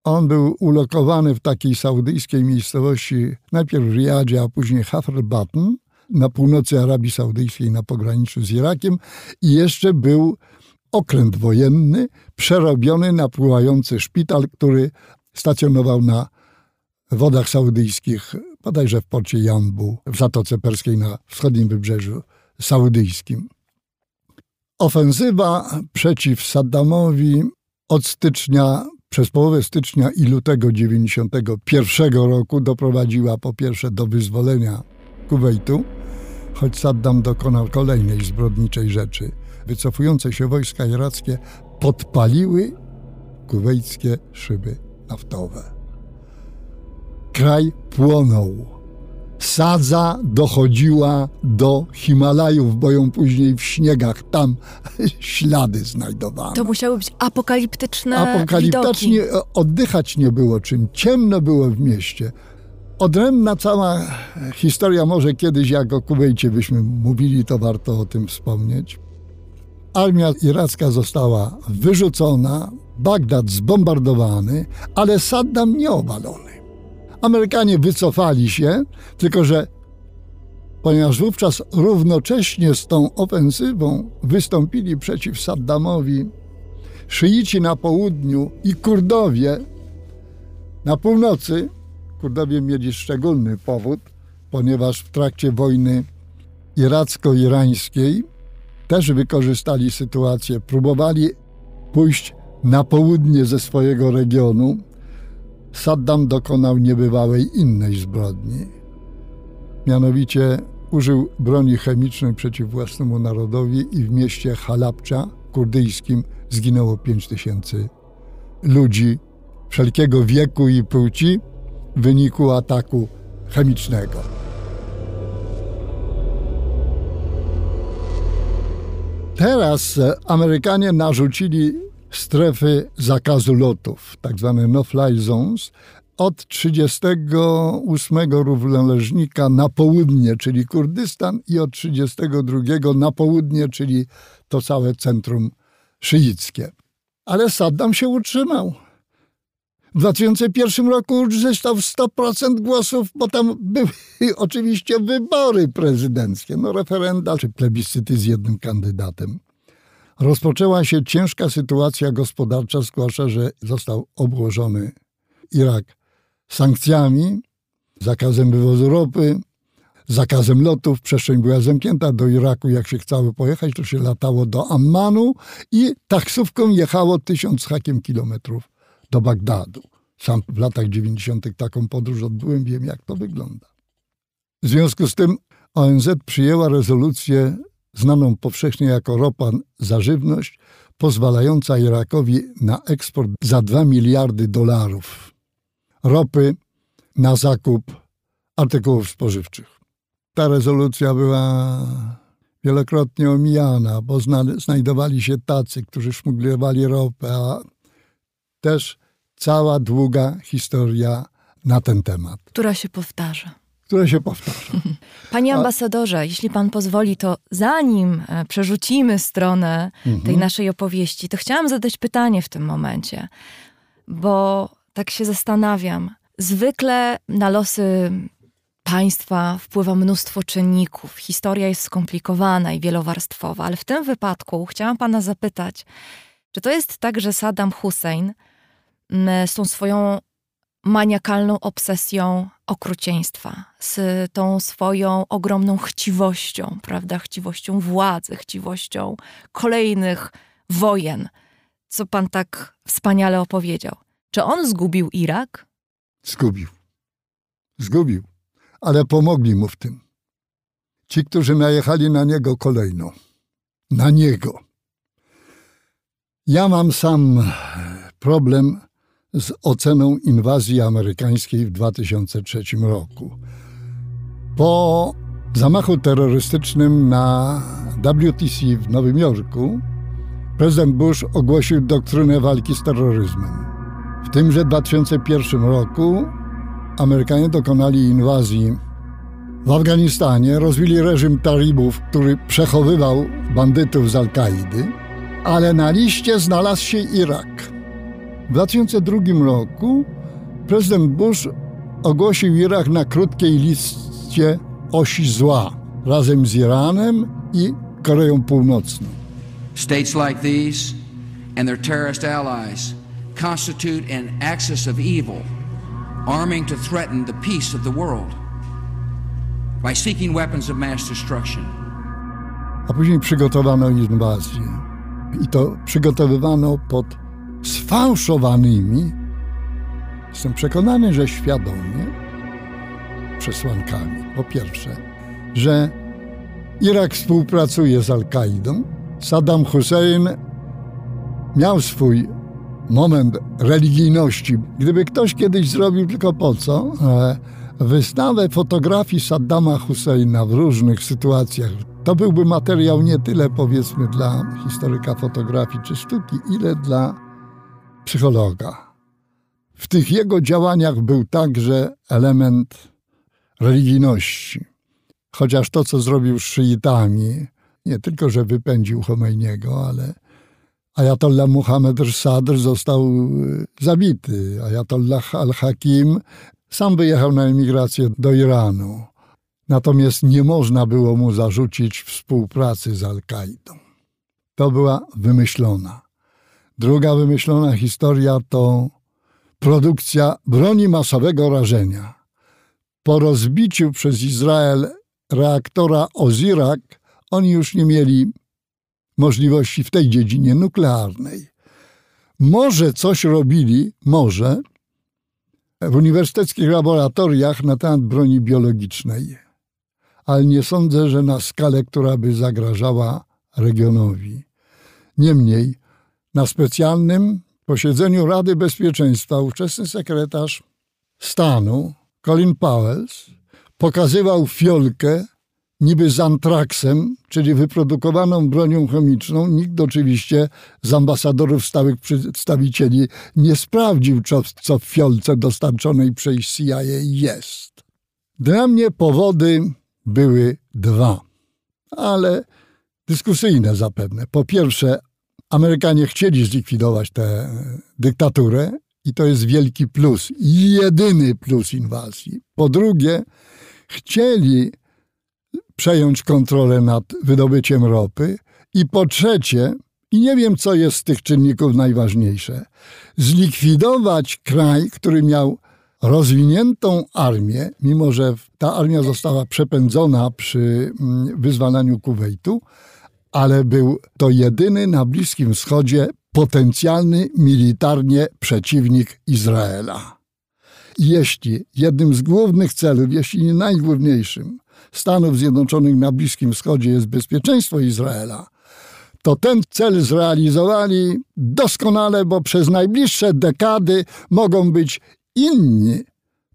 On był ulokowany w takiej saudyjskiej miejscowości, najpierw w Riyadzie, a później Hafr Batn, na północy Arabii Saudyjskiej, na pograniczu z Irakiem. I jeszcze był okręt wojenny, przerobiony na pływający szpital, który stacjonował na wodach saudyjskich, bodajże w porcie Jambu, w Zatoce Perskiej na wschodnim wybrzeżu saudyjskim. Ofensywa przeciw Saddamowi od stycznia, przez połowę stycznia i lutego 1991 roku doprowadziła po pierwsze do wyzwolenia Kuwejtu, choć Saddam dokonał kolejnej zbrodniczej rzeczy. Wycofujące się wojska irackie podpaliły kuwejskie szyby naftowe kraj płonął. Sadza dochodziła do Himalajów, bo ją później w śniegach tam [LAUGHS] ślady znajdowano. To musiały być apokaliptyczne Apokaliptycznie widoki. oddychać nie było czym. Ciemno było w mieście. Odrębna cała historia, może kiedyś jak o Kuwejcie byśmy mówili, to warto o tym wspomnieć. Armia iracka została wyrzucona, Bagdad zbombardowany, ale Saddam nie obalony. Amerykanie wycofali się, tylko że ponieważ wówczas równocześnie z tą ofensywą wystąpili przeciw Saddamowi szyici na południu i Kurdowie na północy. Kurdowie mieli szczególny powód, ponieważ w trakcie wojny iracko-irańskiej też wykorzystali sytuację, próbowali pójść na południe ze swojego regionu. Saddam dokonał niebywałej innej zbrodni. Mianowicie użył broni chemicznej przeciw własnemu narodowi i w mieście Halabcza kurdyjskim zginęło 5 tysięcy ludzi wszelkiego wieku i płci w wyniku ataku chemicznego. Teraz Amerykanie narzucili strefy zakazu lotów, tak zwane no-fly zones, od 38 równoleżnika na południe, czyli Kurdystan, i od 32 na południe, czyli to całe centrum szyickie. Ale Saddam się utrzymał. W 2001 roku uzyskał 100% głosów, bo tam były [LAUGHS] oczywiście wybory prezydenckie, no referenda czy plebiscyty z jednym kandydatem. Rozpoczęła się ciężka sytuacja gospodarcza, zwłaszcza, że został obłożony Irak sankcjami, zakazem wywozu ropy, zakazem lotów. Przestrzeń była zamknięta do Iraku. Jak się chciało pojechać, to się latało do Ammanu i taksówką jechało tysiąc hakiem kilometrów do Bagdadu. Sam w latach 90. taką podróż odbyłem, wiem jak to wygląda. W związku z tym ONZ przyjęła rezolucję znaną powszechnie jako ropa za żywność, pozwalająca Irakowi na eksport za 2 miliardy dolarów ropy na zakup artykułów spożywczych. Ta rezolucja była wielokrotnie omijana, bo znajdowali się tacy, którzy szmuglowali ropę, a też cała długa historia na ten temat. Która się powtarza. Która się powtarza. [LAUGHS] Panie ambasadorze, a... jeśli pan pozwoli, to zanim e, przerzucimy stronę mhm. tej naszej opowieści, to chciałam zadać pytanie w tym momencie, bo tak się zastanawiam. Zwykle na losy państwa wpływa mnóstwo czynników. Historia jest skomplikowana i wielowarstwowa, ale w tym wypadku chciałam pana zapytać, czy to jest tak, że Saddam Hussein z tą swoją maniakalną obsesją okrucieństwa, z tą swoją ogromną chciwością, prawda, chciwością władzy, chciwością kolejnych wojen, co pan tak wspaniale opowiedział. Czy on zgubił Irak? Zgubił. Zgubił, ale pomogli mu w tym. Ci, którzy najechali na niego kolejno. Na niego. Ja mam sam problem z oceną inwazji amerykańskiej w 2003 roku. Po zamachu terrorystycznym na WTC w Nowym Jorku prezydent Bush ogłosił doktrynę walki z terroryzmem. W tymże 2001 roku Amerykanie dokonali inwazji w Afganistanie, rozwili reżim talibów, który przechowywał bandytów z Al-Kaidy, ale na liście znalazł się Irak. W 2002 roku prezydent Bush ogłosił Irak na krótkiej liście osi zła razem z Iranem i Koreą Północną. States like these and their terrorist allies constitute an axis of evil, arming to threaten the peace of the world by seeking weapons of mass destruction. A później przygotowano inwazję. I to przygotowywano pod sfałszowanymi, jestem przekonany, że świadomie, przesłankami. Po pierwsze, że Irak współpracuje z Al-Kaidą, Saddam Hussein miał swój moment religijności. Gdyby ktoś kiedyś zrobił tylko po co, e, wystawę fotografii Saddama Husseina w różnych sytuacjach, to byłby materiał nie tyle powiedzmy dla historyka fotografii czy sztuki, ile dla psychologa. W tych jego działaniach był także element religijności. Chociaż to, co zrobił z szyitami, nie tylko, że wypędził Chomejniego, ale Ayatollah Muhammad Sadr został y, zabity. Ayatollah al-Hakim sam wyjechał na emigrację do Iranu. Natomiast nie można było mu zarzucić współpracy z Al-Kaidą. To była wymyślona. Druga wymyślona historia to produkcja broni masowego rażenia. Po rozbiciu przez Izrael reaktora Ozirak oni już nie mieli możliwości w tej dziedzinie nuklearnej. Może coś robili, może, w uniwersyteckich laboratoriach na temat broni biologicznej, ale nie sądzę, że na skalę, która by zagrażała regionowi. Niemniej, na specjalnym posiedzeniu Rady Bezpieczeństwa ówczesny sekretarz stanu Colin Powell pokazywał fiolkę niby z antraksem, czyli wyprodukowaną bronią chemiczną. Nikt oczywiście z ambasadorów stałych przedstawicieli nie sprawdził, co, co w fiolce dostarczonej przez CIA jest. Dla mnie powody były dwa, ale dyskusyjne zapewne. Po pierwsze, Amerykanie chcieli zlikwidować tę dyktaturę i to jest wielki plus, jedyny plus inwazji. Po drugie, chcieli przejąć kontrolę nad wydobyciem ropy. I po trzecie, i nie wiem, co jest z tych czynników najważniejsze, zlikwidować kraj, który miał rozwiniętą armię, mimo że ta armia została przepędzona przy mm, wyzwalaniu Kuwejtu, ale był to jedyny na Bliskim Wschodzie potencjalny militarnie przeciwnik Izraela. Jeśli jednym z głównych celów, jeśli nie najgłówniejszym, Stanów Zjednoczonych na Bliskim Wschodzie jest bezpieczeństwo Izraela, to ten cel zrealizowali doskonale, bo przez najbliższe dekady mogą być inni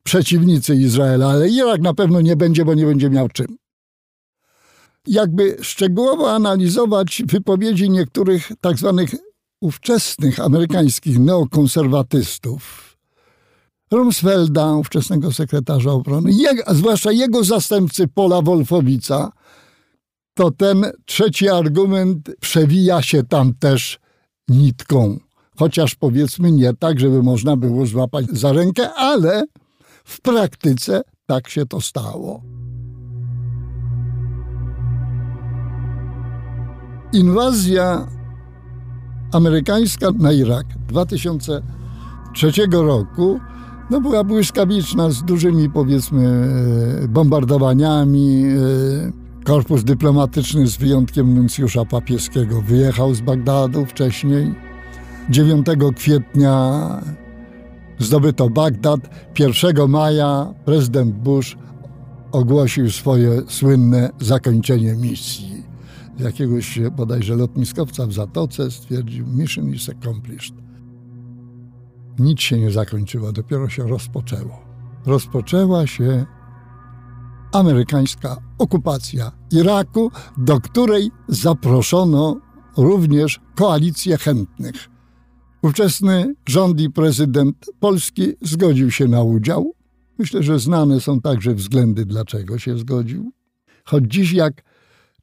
przeciwnicy Izraela, ale Irak na pewno nie będzie, bo nie będzie miał czym. Jakby szczegółowo analizować wypowiedzi niektórych tak zwanych ówczesnych amerykańskich neokonserwatystów, Rumsfelda, ówczesnego sekretarza obrony, a zwłaszcza jego zastępcy Pola Wolfowica, to ten trzeci argument przewija się tam też nitką. Chociaż powiedzmy nie tak, żeby można było złapać za rękę, ale w praktyce tak się to stało. Inwazja amerykańska na Irak 2003 roku no była błyskawiczna z dużymi powiedzmy bombardowaniami. E, korpus dyplomatyczny z wyjątkiem nuncjusza papieskiego wyjechał z Bagdadu wcześniej. 9 kwietnia zdobyto Bagdad. 1 maja prezydent Bush ogłosił swoje słynne zakończenie misji. Jakiegoś bodajże lotniskowca w Zatoce stwierdził mission is accomplished nic się nie zakończyło, dopiero się rozpoczęło. Rozpoczęła się amerykańska okupacja Iraku, do której zaproszono również koalicję chętnych. Ówczesny rząd i prezydent Polski zgodził się na udział. Myślę, że znane są także względy, dlaczego się zgodził. Choć dziś, jak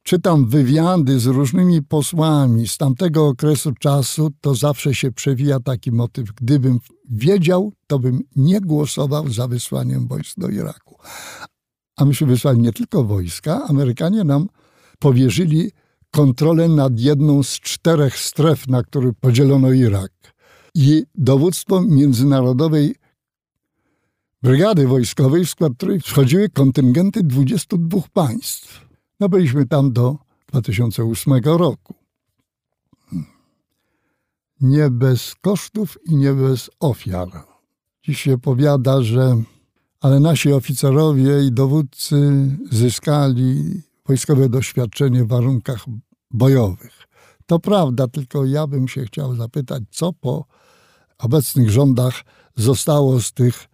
czytam wywiady z różnymi posłami z tamtego okresu czasu, to zawsze się przewija taki motyw. Gdybym wiedział, to bym nie głosował za wysłaniem wojsk do Iraku. A myśmy wysłali nie tylko wojska, Amerykanie nam powierzyli kontrolę nad jedną z czterech stref, na które podzielono Irak. I dowództwo międzynarodowej brygady wojskowej, w skład której wchodziły kontyngenty 22 państw. No byliśmy tam do 2008 roku. Nie bez kosztów i nie bez ofiar. Dziś się powiada, że ale nasi oficerowie i dowódcy zyskali wojskowe doświadczenie w warunkach bojowych. To prawda, tylko ja bym się chciał zapytać, co po obecnych rządach zostało z tych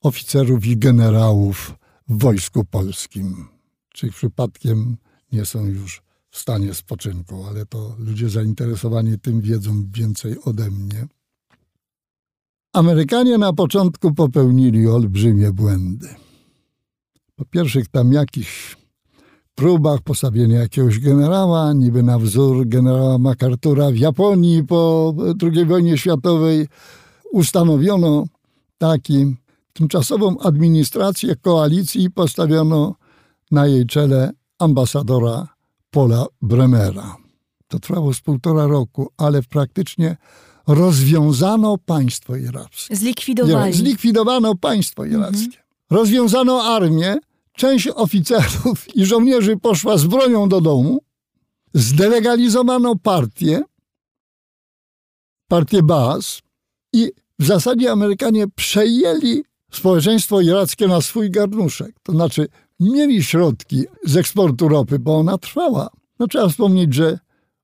oficerów i generałów w Wojsku Polskim czy przypadkiem nie są już w stanie spoczynku, ale to ludzie zainteresowani tym wiedzą więcej ode mnie. Amerykanie na początku popełnili olbrzymie błędy. Po pierwszych tam jakichś próbach postawienia jakiegoś generała, niby na wzór generała MacArthur'a w Japonii po II wojnie światowej, ustanowiono taki tymczasową administrację koalicji i postawiono na jej czele ambasadora Paula Bremera. To trwało z półtora roku, ale praktycznie rozwiązano państwo irackie. Zlikwidowali. Zlikwidowano państwo irackie. Mhm. Rozwiązano armię, część oficerów i żołnierzy poszła z bronią do domu, zdelegalizowano partię, partię Baas i w zasadzie Amerykanie przejęli społeczeństwo irackie na swój garnuszek. To znaczy mieli środki z eksportu ropy, bo ona trwała. No trzeba wspomnieć, że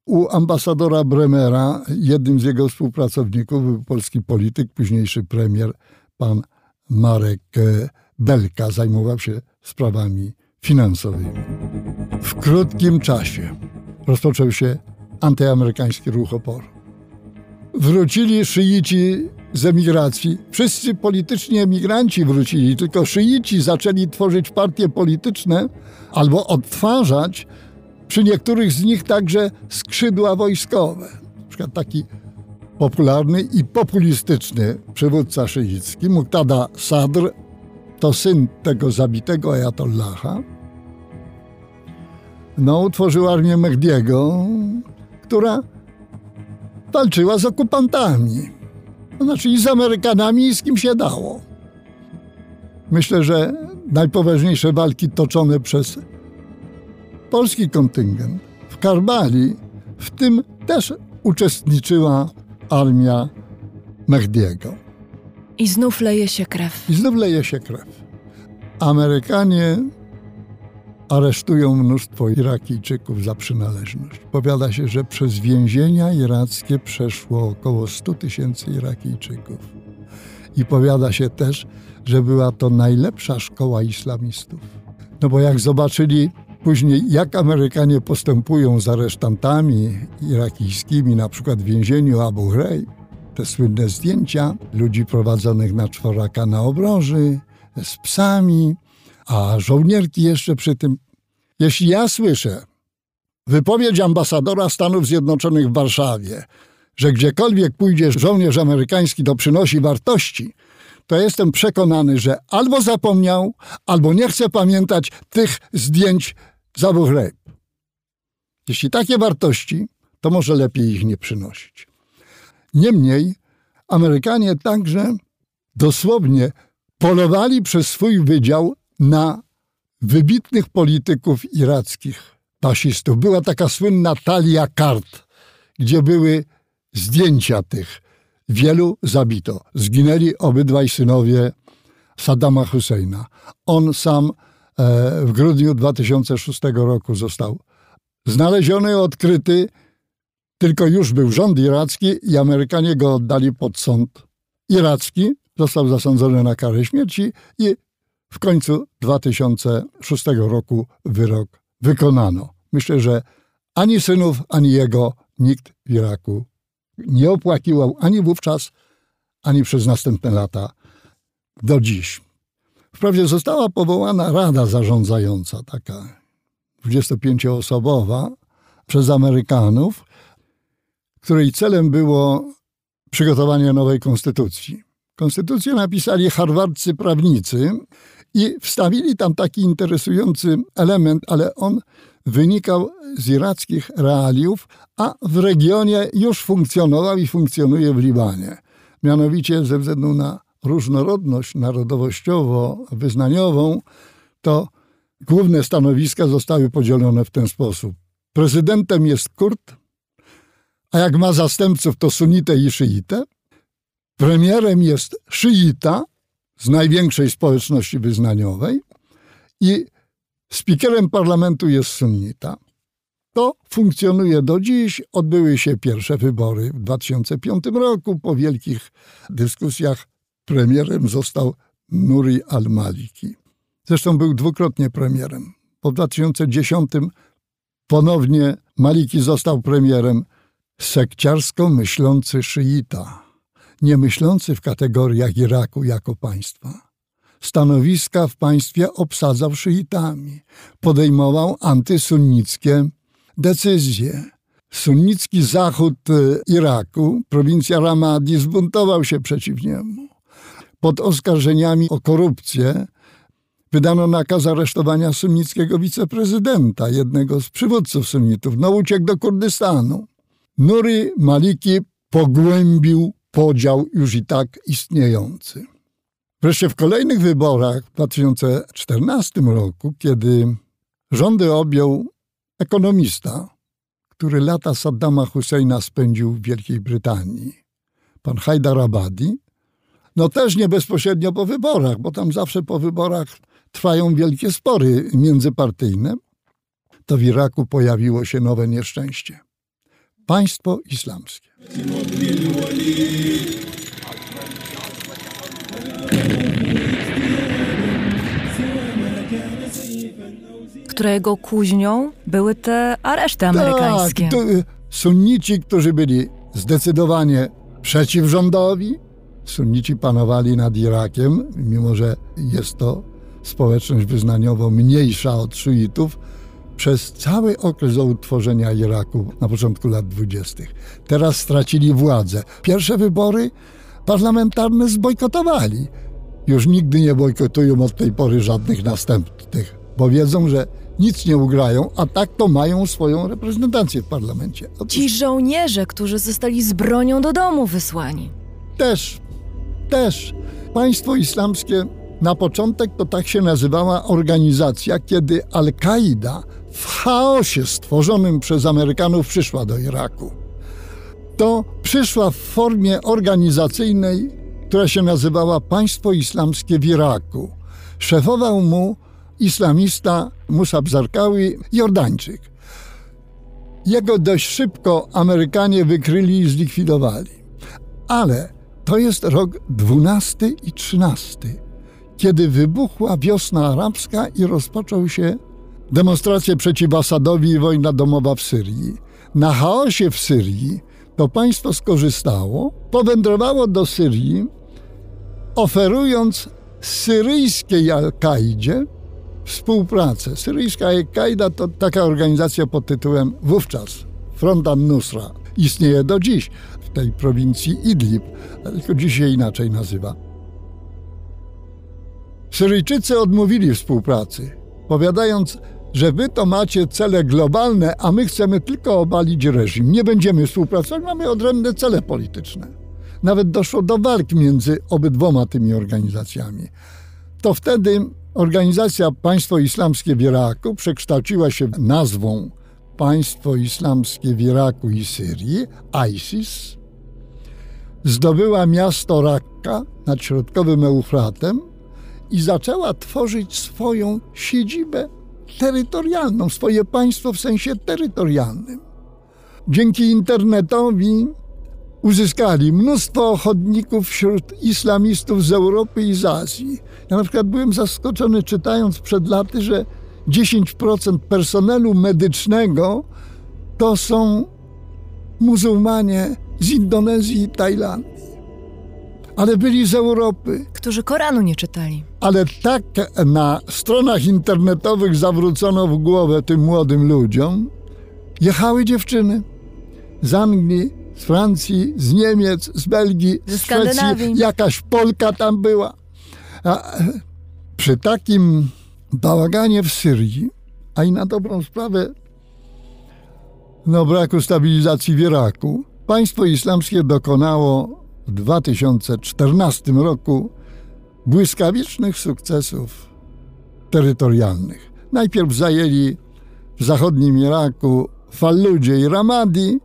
u ambasadora Bremera, jednym z jego współpracowników był polski polityk, późniejszy premier, pan Marek e, Belka, zajmował się sprawami finansowymi. W krótkim czasie rozpoczął się antyamerykański ruch oporu. Wrócili szyici z emigracji. Wszyscy polityczni emigranci wrócili, tylko szyici zaczęli tworzyć partie polityczne albo odtwarzać przy niektórych z nich także skrzydła wojskowe. Na przykład taki popularny i populistyczny przywódca szyicki, Muqtada Sadr, to syn tego zabitego Ayatollaha, no, utworzył armię Mehdiego, która walczyła z okupantami. To znaczy i z Amerykanami, i z kim się dało. Myślę, że najpoważniejsze walki toczone przez polski kontyngent w Karbali, w tym też uczestniczyła armia Mehdiego. I znów leje się krew. I znów leje się krew. Amerykanie aresztują mnóstwo Irakijczyków za przynależność. Powiada się, że przez więzienia irackie przeszło około 100 tysięcy Irakijczyków. I powiada się też, że była to najlepsza szkoła islamistów. No bo jak zobaczyli później, jak Amerykanie postępują z aresztantami irakijskimi, na przykład w więzieniu Abu Ghraib, te słynne zdjęcia ludzi prowadzonych na czworaka na obroży, z psami, a żołnierki jeszcze przy tym. Jeśli ja słyszę wypowiedź ambasadora Stanów Zjednoczonych w Warszawie, że gdziekolwiek pójdzie żołnierz amerykański, to przynosi wartości, to jestem przekonany, że albo zapomniał, albo nie chce pamiętać tych zdjęć z Abu Ghraib. Jeśli takie wartości, to może lepiej ich nie przynosić. Niemniej Amerykanie także dosłownie polowali przez swój wydział na wybitnych polityków irackich, pasistów. Była taka słynna talia kart, gdzie były zdjęcia tych. Wielu zabito. Zginęli obydwaj synowie Saddama Husseina. On sam e, w grudniu 2006 roku został znaleziony, odkryty, tylko już był rząd iracki i Amerykanie go oddali pod sąd iracki. Został zasądzony na karę śmierci i w końcu 2006 roku wyrok wykonano. Myślę, że ani synów, ani jego nikt w Iraku nie opłakiwał ani wówczas, ani przez następne lata do dziś. Wprawdzie została powołana rada zarządzająca, taka 25-osobowa, przez Amerykanów, której celem było przygotowanie nowej konstytucji. Konstytucję napisali harwardzcy prawnicy i wstawili tam taki interesujący element, ale on wynikał z irackich realiów, a w regionie już funkcjonował i funkcjonuje w Libanie. Mianowicie ze względu na różnorodność narodowościowo-wyznaniową, to główne stanowiska zostały podzielone w ten sposób. Prezydentem jest Kurt, a jak ma zastępców, to sunitę i szyitę. Premierem jest szyita, z największej społeczności wyznaniowej i speakerem parlamentu jest sunnita. To funkcjonuje do dziś. Odbyły się pierwsze wybory w 2005 roku. Po wielkich dyskusjach premierem został Nuri al-Maliki. Zresztą był dwukrotnie premierem. Po 2010 ponownie Maliki został premierem sekciarsko myślący szyita nie myślący w kategoriach Iraku jako państwa. Stanowiska w państwie obsadzał szyitami, podejmował antysunnickie decyzje. Sunnicki zachód e, Iraku, prowincja Ramadi, zbuntował się przeciw niemu. Pod oskarżeniami o korupcję wydano nakaz aresztowania sunnickiego wiceprezydenta, jednego z przywódców sunnitów. No uciekł do Kurdystanu. Nuri Maliki pogłębił podział już i tak istniejący. Wreszcie w kolejnych wyborach w 2014 roku, kiedy rządy objął ekonomista, który lata Saddama Husseina spędził w Wielkiej Brytanii, pan Hajdar Abadi, no też nie bezpośrednio po wyborach, bo tam zawsze po wyborach trwają wielkie spory międzypartyjne, to w Iraku pojawiło się nowe nieszczęście. Państwo islamskie. Którego kuźnią były te areszty Tak, amerykańskie. to, y, sunnici, którzy byli zdecydowanie przeciw rządowi, sunnici panowali nad Irakiem, mimo że jest to społeczność wyznaniowo mniejsza od szuitów, przez cały okres utworzenia Iraku na początku lat dwudziestych. Teraz stracili władzę. Pierwsze wybory parlamentarne zbojkotowali. Już nigdy nie bojkotują od tej pory żadnych następnych, bo wiedzą, że nic nie ugrają, a tak to mają swoją reprezentację w parlamencie. Otóż Ci żołnierze, którzy zostali z bronią do domu wysłani. Też, też. Państwo islamskie na początek to tak się nazywała organizacja, kiedy Al-Kaida w chaosie stworzonym przez Amerykanów przyszła do Iraku. To przyszła w formie organizacyjnej, która się nazywała Państwo Islamskie w Iraku. Szefował mu islamista Musab Zarkawi, Jordańczyk. Jego dość szybko Amerykanie wykryli i zlikwidowali. Ale to jest rok 12 i 13, kiedy wybuchła wiosna arabska i rozpoczął się demonstracje przeciw Asadowi i wojna domowa w Syrii. Na chaosie w Syrii to państwo skorzystało, powędrowało do Syrii, oferując syryjskiej Al-Kaidzie współpracę. Syryjska Al-Kaida to taka organizacja pod tytułem wówczas Front al-Nusra. Istnieje do dziś w tej prowincji Idlib, tylko dziś inaczej nazywa. Syryjczycy odmówili współpracy, powiadając, że wy to macie cele globalne, a my chcemy tylko obalić reżim. Nie będziemy współpracować, mamy odrębne cele polityczne. Nawet doszło do walk między obydwoma tymi organizacjami. To wtedy organizacja Państwo Islamskie w Iraku przekształciła się nazwą Państwo Islamskie w Iraku i Syrii, ISIS, zdobyła miasto Rakka nad środkowym Eufratem i zaczęła tworzyć swoją siedzibę terytorialną, swoje państwo w sensie terytorialnym. Dzięki internetowi uzyskali mnóstwo ochotników wśród islamistów z Europy i z Azji. Ja na przykład byłem zaskoczony czytając przed laty, że 10% personelu medycznego to są muzułmanie z Indonezji i Tajlandii. Ale byli z Europy. Którzy Koranu nie czytali. Ale tak na stronach internetowych zawrócono w głowę tym młodym ludziom. Jechały dziewczyny z Anglii, z Francji, z Niemiec, z Belgii, Ze z Szwecji. Skandynawii. Jakaś Polka tam była. A e, przy takim bałaganie w Syrii, a i na dobrą sprawę no, braku stabilizacji w Iraku, państwo islamskie dokonało w 2014 roku błyskawicznych sukcesów terytorialnych. Najpierw zajęli w zachodnim Iraku Falludzie i Ramadi,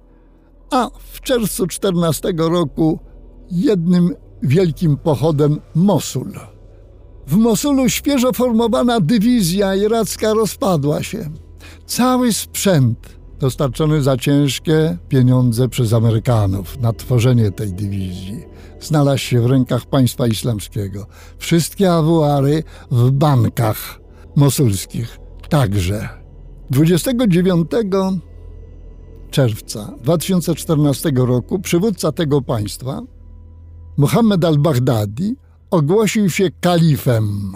a w czerwcu 14 roku jednym wielkim pochodem Mosul. W Mosulu świeżo formowana dywizja iracka rozpadła się. Cały sprzęt dostarczony za ciężkie pieniądze przez Amerykanów na tworzenie tej dywizji znalazł się w rękach państwa islamskiego. Wszystkie awuary w bankach mosulskich także. 29 czerwca 2014 roku przywódca tego państwa, Mohammed al-Baghdadi, ogłosił się kalifem.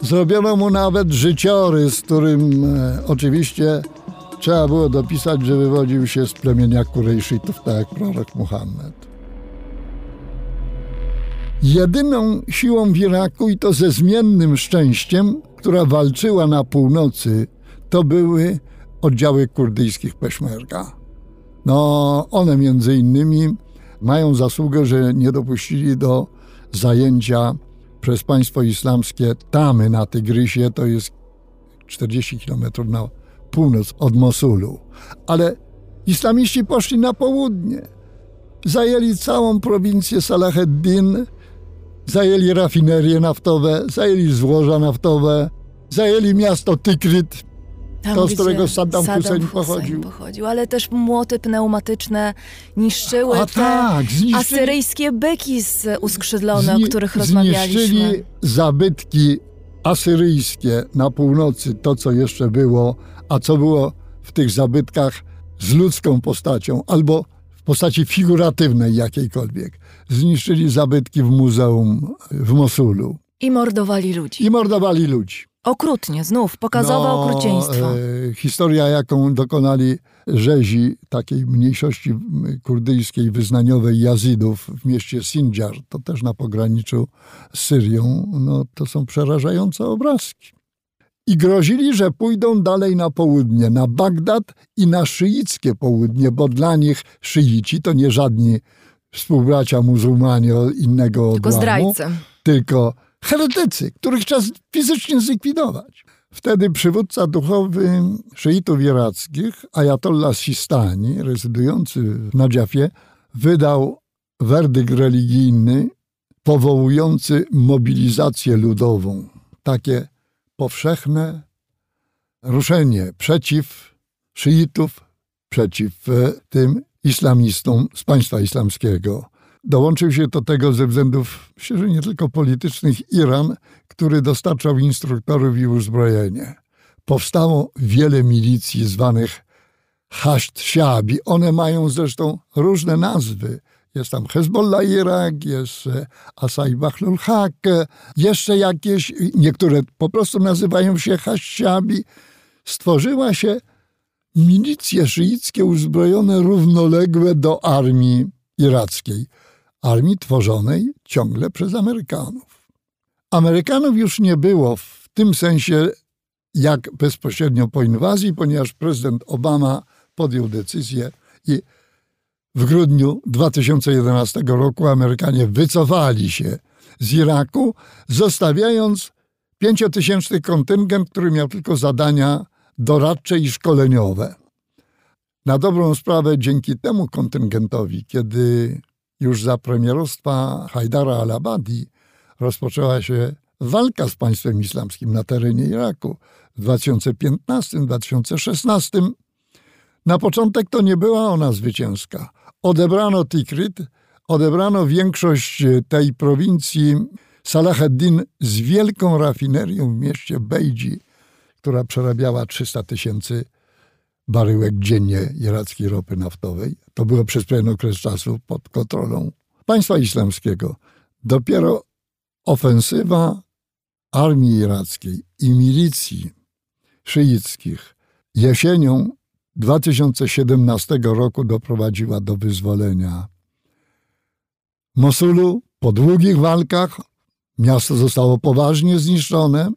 Zrobiono mu nawet życiorys, którym e, oczywiście trzeba było dopisać, że wywodził się z plemienia Kurejszytów, tak jak prorok Muhammed. Jedyną siłą w Iraku, i to ze zmiennym szczęściem, która walczyła na północy, to były oddziały kurdyjskich Peszmerga. No, one między innymi mają zasługę, że nie dopuścili do zajęcia przez państwo islamskie Tamy na Tygrysie, to jest 40 km na północ od Mosulu. Ale islamiści poszli na południe. Zajęli całą prowincję Salaheddin, zajęli rafinerie naftowe, zajęli złoża naftowe, zajęli miasto Tikrit, Tam, To, z którego Saddam Hussein Hussein pochodził. pochodził. Ale też młoty pneumatyczne niszczyły A te tak, asyryjskie byki z uskrzydlone, zni- o których rozmawialiśmy. Zniszczyli zabytki asyryjskie na północy, to co jeszcze było, a co było w tych zabytkach z ludzką postacią albo w postaci figuratywnej jakiejkolwiek. Zniszczyli zabytki w muzeum w Mosulu I mordowali ludzi. i mordowali ludzi. Okrutnie, znów, pokazowe No, okrucieństwo. e, historia, jaką dokonali rzezi takiej mniejszości kurdyjskiej, wyznaniowej Jazidów w mieście Sinjar, to też na pograniczu z Syrią, no, to są przerażające obrazki. I grozili, że pójdą dalej na południe, na Bagdad i na szyickie południe, bo dla nich szyici to nie żadni współbracia muzułmanie innego Tylko odłamu, zdrajcy. tylko heretycy, których trzeba fizycznie zlikwidować. Wtedy przywódca duchowy szyitów irackich, Ayatollah Sistani, rezydujący w Nadziafie, wydał werdykt religijny powołujący mobilizację ludową. Takie powszechne ruszenie przeciw szyitów, przeciw e, tym islamistom z państwa islamskiego. Dołączył się do tego ze względów, myślę, że nie tylko politycznych, Iran, który dostarczał instruktorów i uzbrojenie. Powstało wiele milicji zwanych Hasht Shabi. One mają zresztą różne nazwy. Jest tam Hezbollah Irak, jest e, Asai Bahlul Haq, e, jeszcze jakieś, niektóre po prostu nazywają się Hasht Shabi. Stworzyła się milicje szyickie uzbrojone równoległe do armii irackiej. Armii tworzonej ciągle przez Amerykanów. Amerykanów już nie było w tym sensie jak bezpośrednio po inwazji, ponieważ prezydent Obama podjął decyzję i w grudniu 2011 roku Amerykanie wycofali się z Iraku, zostawiając pięciotysięczny kontyngent, który miał tylko zadania doradcze i szkoleniowe. Na dobrą sprawę, dzięki temu kontyngentowi, kiedy już za premierostwa Hajdara al-Abadi rozpoczęła się walka z państwem islamskim na terenie Iraku w 2015-2016, na początek to nie była ona zwycięska. Odebrano Tikrit, odebrano większość tej prowincji Salaheddin z wielką rafinerią w mieście Bejdzi, która przerabiała 300 tysięcy baryłek dziennie irackiej ropy naftowej. To było przez pewien okres czasu pod kontrolą państwa islamskiego. Dopiero ofensywa armii irackiej i milicji szyickich jesienią 2017 roku doprowadziła do wyzwolenia Mosulu. Po długich walkach miasto zostało poważnie zniszczone,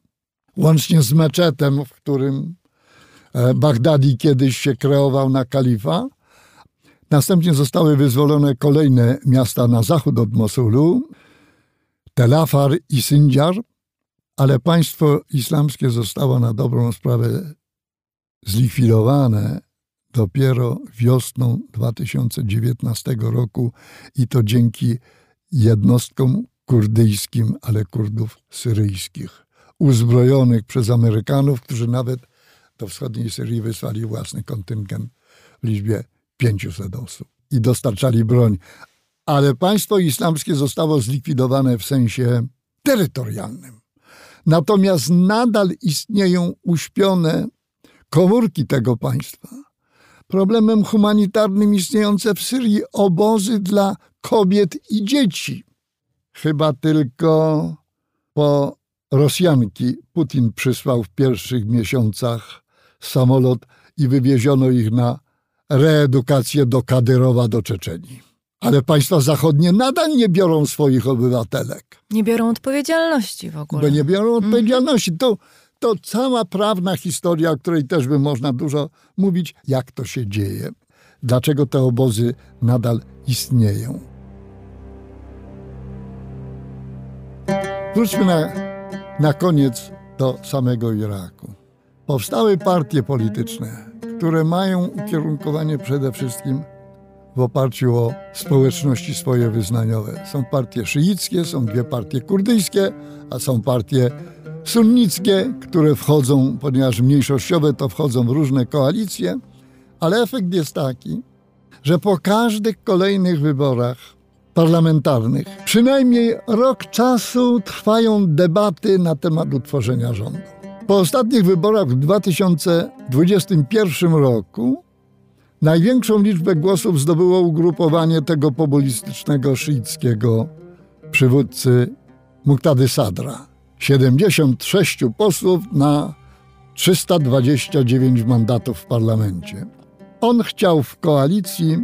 łącznie z meczetem, w którym Bagdadi kiedyś się kreował na kalifa. Następnie zostały wyzwolone kolejne miasta na zachód od Mosulu, Tel Afar i Sinjar, ale państwo islamskie zostało na dobrą sprawę zlikwidowane dopiero wiosną 2019 roku i to dzięki jednostkom kurdyjskim, ale Kurdów syryjskich, uzbrojonych przez Amerykanów, którzy nawet do wschodniej Syrii wysłali własny kontyngent w liczbie 500 osób i dostarczali broń. Ale państwo islamskie zostało zlikwidowane w sensie terytorialnym. Natomiast nadal istnieją uśpione komórki tego państwa. Problemem humanitarnym istniejące w Syrii obozy dla kobiet i dzieci. Chyba tylko po Rosjanki Putin przysłał w pierwszych miesiącach samolot i wywieziono ich na reedukację do Kadyrowa, do Czeczenii. Ale państwa zachodnie nadal nie biorą swoich obywatelek Nie biorą odpowiedzialności w ogóle. bo nie biorą odpowiedzialności. Tu, to cała prawna historia, o której też by można dużo mówić, jak to się dzieje, dlaczego te obozy nadal istnieją. Wróćmy na, na koniec do samego Iraku. Powstały partie polityczne, które mają ukierunkowanie przede wszystkim w oparciu o społeczności swoje wyznaniowe. Są partie szyickie, są dwie partie kurdyjskie, a są partie sunnickie, które wchodzą, ponieważ mniejszościowe to wchodzą w różne koalicje, ale efekt jest taki, że po każdych kolejnych wyborach parlamentarnych przynajmniej rok czasu trwają debaty na temat utworzenia rządu. Po ostatnich wyborach w 2021 roku największą liczbę głosów zdobyło ugrupowanie tego populistycznego szyickiego przywódcy Muqtady Sadra. 76 posłów na 329 mandatów w parlamencie. On chciał w koalicji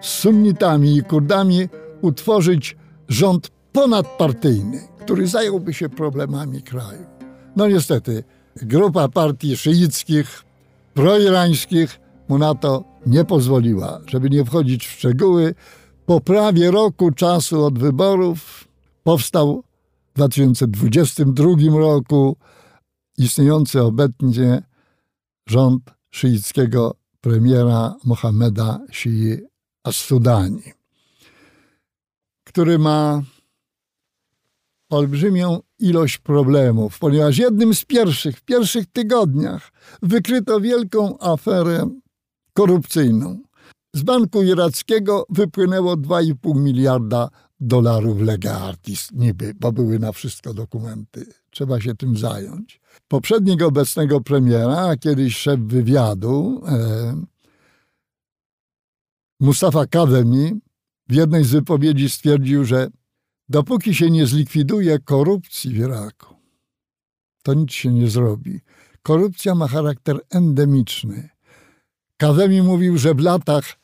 z sunnitami i Kurdami utworzyć rząd ponadpartyjny, który zająłby się problemami kraju. No niestety, grupa partii szyickich, proirańskich mu na to nie pozwoliła. Żeby nie wchodzić w szczegóły, po prawie roku czasu od wyborów powstał w 2022 roku istniejący obecnie rząd szyickiego premiera Mohameda Shii As-Sudani, który ma olbrzymią ilość problemów, ponieważ jednym z pierwszych, w pierwszych tygodniach wykryto wielką aferę korupcyjną. Z banku irackiego wypłynęło 2,5 miliarda dolarów lega artis, niby, bo były na wszystko dokumenty. Trzeba się tym zająć. Poprzedniego obecnego premiera, kiedyś szef wywiadu, e, Mustafa Kademi, w jednej z wypowiedzi stwierdził, że dopóki się nie zlikwiduje korupcji w Iraku, to nic się nie zrobi. Korupcja ma charakter endemiczny. Kademi mówił, że w latach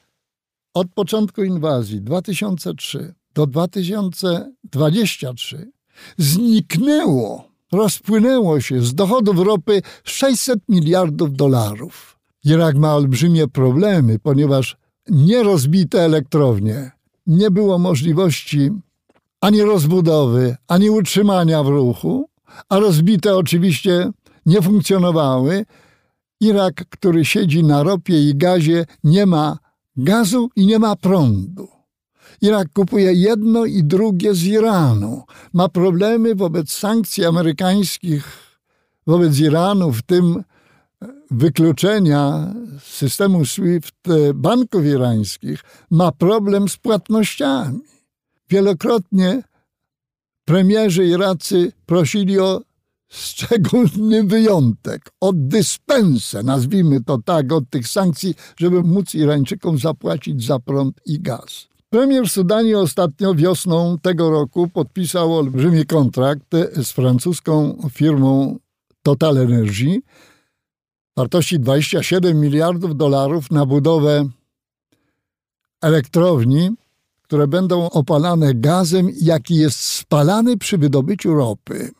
od początku inwazji 2003 do 2023 zniknęło, rozpłynęło się z dochodów ropy 600 miliardów dolarów. Irak ma olbrzymie problemy, ponieważ nierozbite elektrownie, nie było możliwości ani rozbudowy, ani utrzymania w ruchu, a rozbite oczywiście nie funkcjonowały. Irak, który siedzi na ropie i gazie, nie ma gazu i nie ma prądu. Irak kupuje jedno i drugie z Iranu. Ma problemy wobec sankcji amerykańskich wobec Iranu, w tym wykluczenia systemu SWIFT banków irańskich, ma problem z płatnościami. Wielokrotnie premierzy iracy prosili o szczególny wyjątek, od dyspensę, nazwijmy to tak, od tych sankcji, żeby móc Irańczykom zapłacić za prąd i gaz. Premier Sudanii ostatnio wiosną tego roku podpisał olbrzymi kontrakt z francuską firmą Total Energy wartości 27 miliardów dolarów na budowę elektrowni, które będą opalane gazem, jaki jest spalany przy wydobyciu ropy.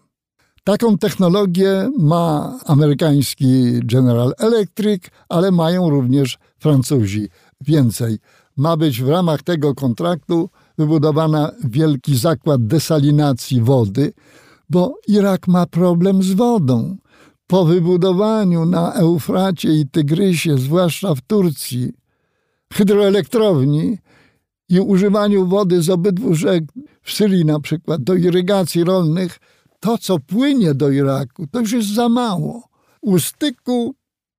Taką technologię ma amerykański General Electric, ale mają również Francuzi. Więcej, ma być w ramach tego kontraktu wybudowana wielki zakład desalinacji wody, bo Irak ma problem z wodą. Po wybudowaniu na Eufracie i Tygrysie, zwłaszcza w Turcji, hydroelektrowni i używaniu wody z obydwu rzek, w Syrii na przykład, do irygacji rolnych, to, co płynie do Iraku, to już jest za mało. U styku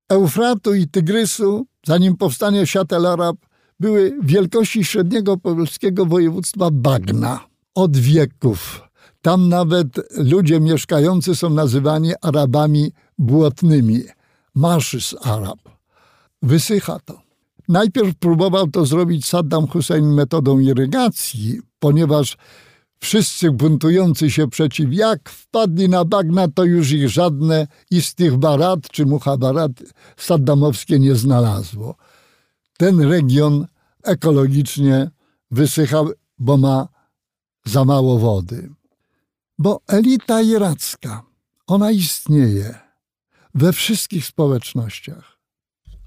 Eufratu i Tygrysu, zanim powstanie Siatel Arab, były wielkości średniego polskiego województwa bagna. Od wieków. Tam nawet ludzie mieszkający są nazywani Arabami błotnymi. Marszys Arab. Wysycha to. Najpierw próbował to zrobić Saddam Hussein metodą irygacji, ponieważ Wszyscy buntujący się przeciw, jak wpadli na bagna, to już ich żadne istihbarat czy muhabarat saddamowskie nie znalazło. Ten region ekologicznie wysychał, bo ma za mało wody. Bo elita iracka Ona istnieje we wszystkich społecznościach.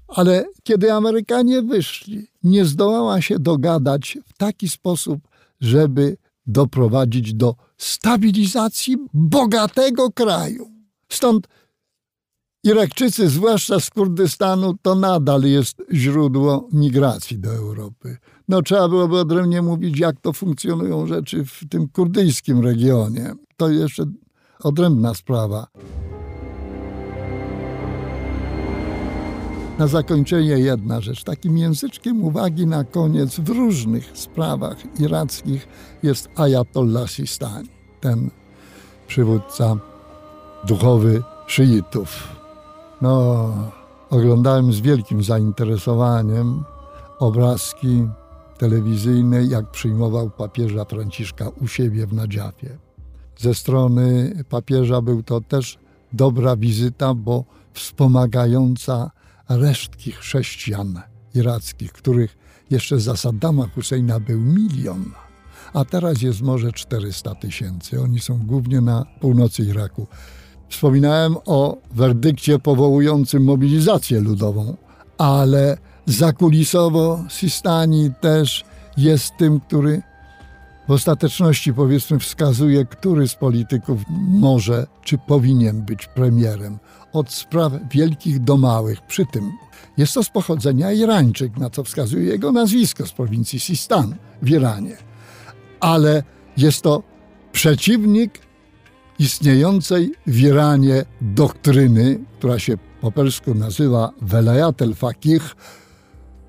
Ale kiedy Amerykanie wyszli, nie zdołała się dogadać w taki sposób, żeby doprowadzić do stabilizacji bogatego kraju. Stąd Irakczycy, zwłaszcza z Kurdystanu, to nadal jest źródło migracji do Europy. No, trzeba byłoby odrębnie mówić, jak to funkcjonują rzeczy w tym kurdyjskim regionie. To jeszcze odrębna sprawa. Na zakończenie jedna rzecz. Takim języczkiem uwagi na koniec w różnych sprawach irackich jest Ayatollah Sistani, ten przywódca duchowy szyitów. No, oglądałem z wielkim zainteresowaniem obrazki telewizyjne, jak przyjmował papieża Franciszka u siebie w Nadziafie. Ze strony papieża był to też dobra wizyta, bo wspomagająca resztki chrześcijan irackich, których jeszcze za Saddama Husseina był milion, a teraz jest może 400 tysięcy. Oni są głównie na północy Iraku. Wspominałem o werdykcie powołującym mobilizację ludową, ale zakulisowo Sistani też jest tym, który w ostateczności powiedzmy wskazuje, który z polityków może czy powinien być premierem. Od spraw wielkich do małych. Przy tym jest to z pochodzenia Irańczyk, na co wskazuje jego nazwisko z prowincji Sistan w Iranie. Ale jest to przeciwnik istniejącej w Iranie doktryny, która się po persku nazywa Velayat el-Fakih,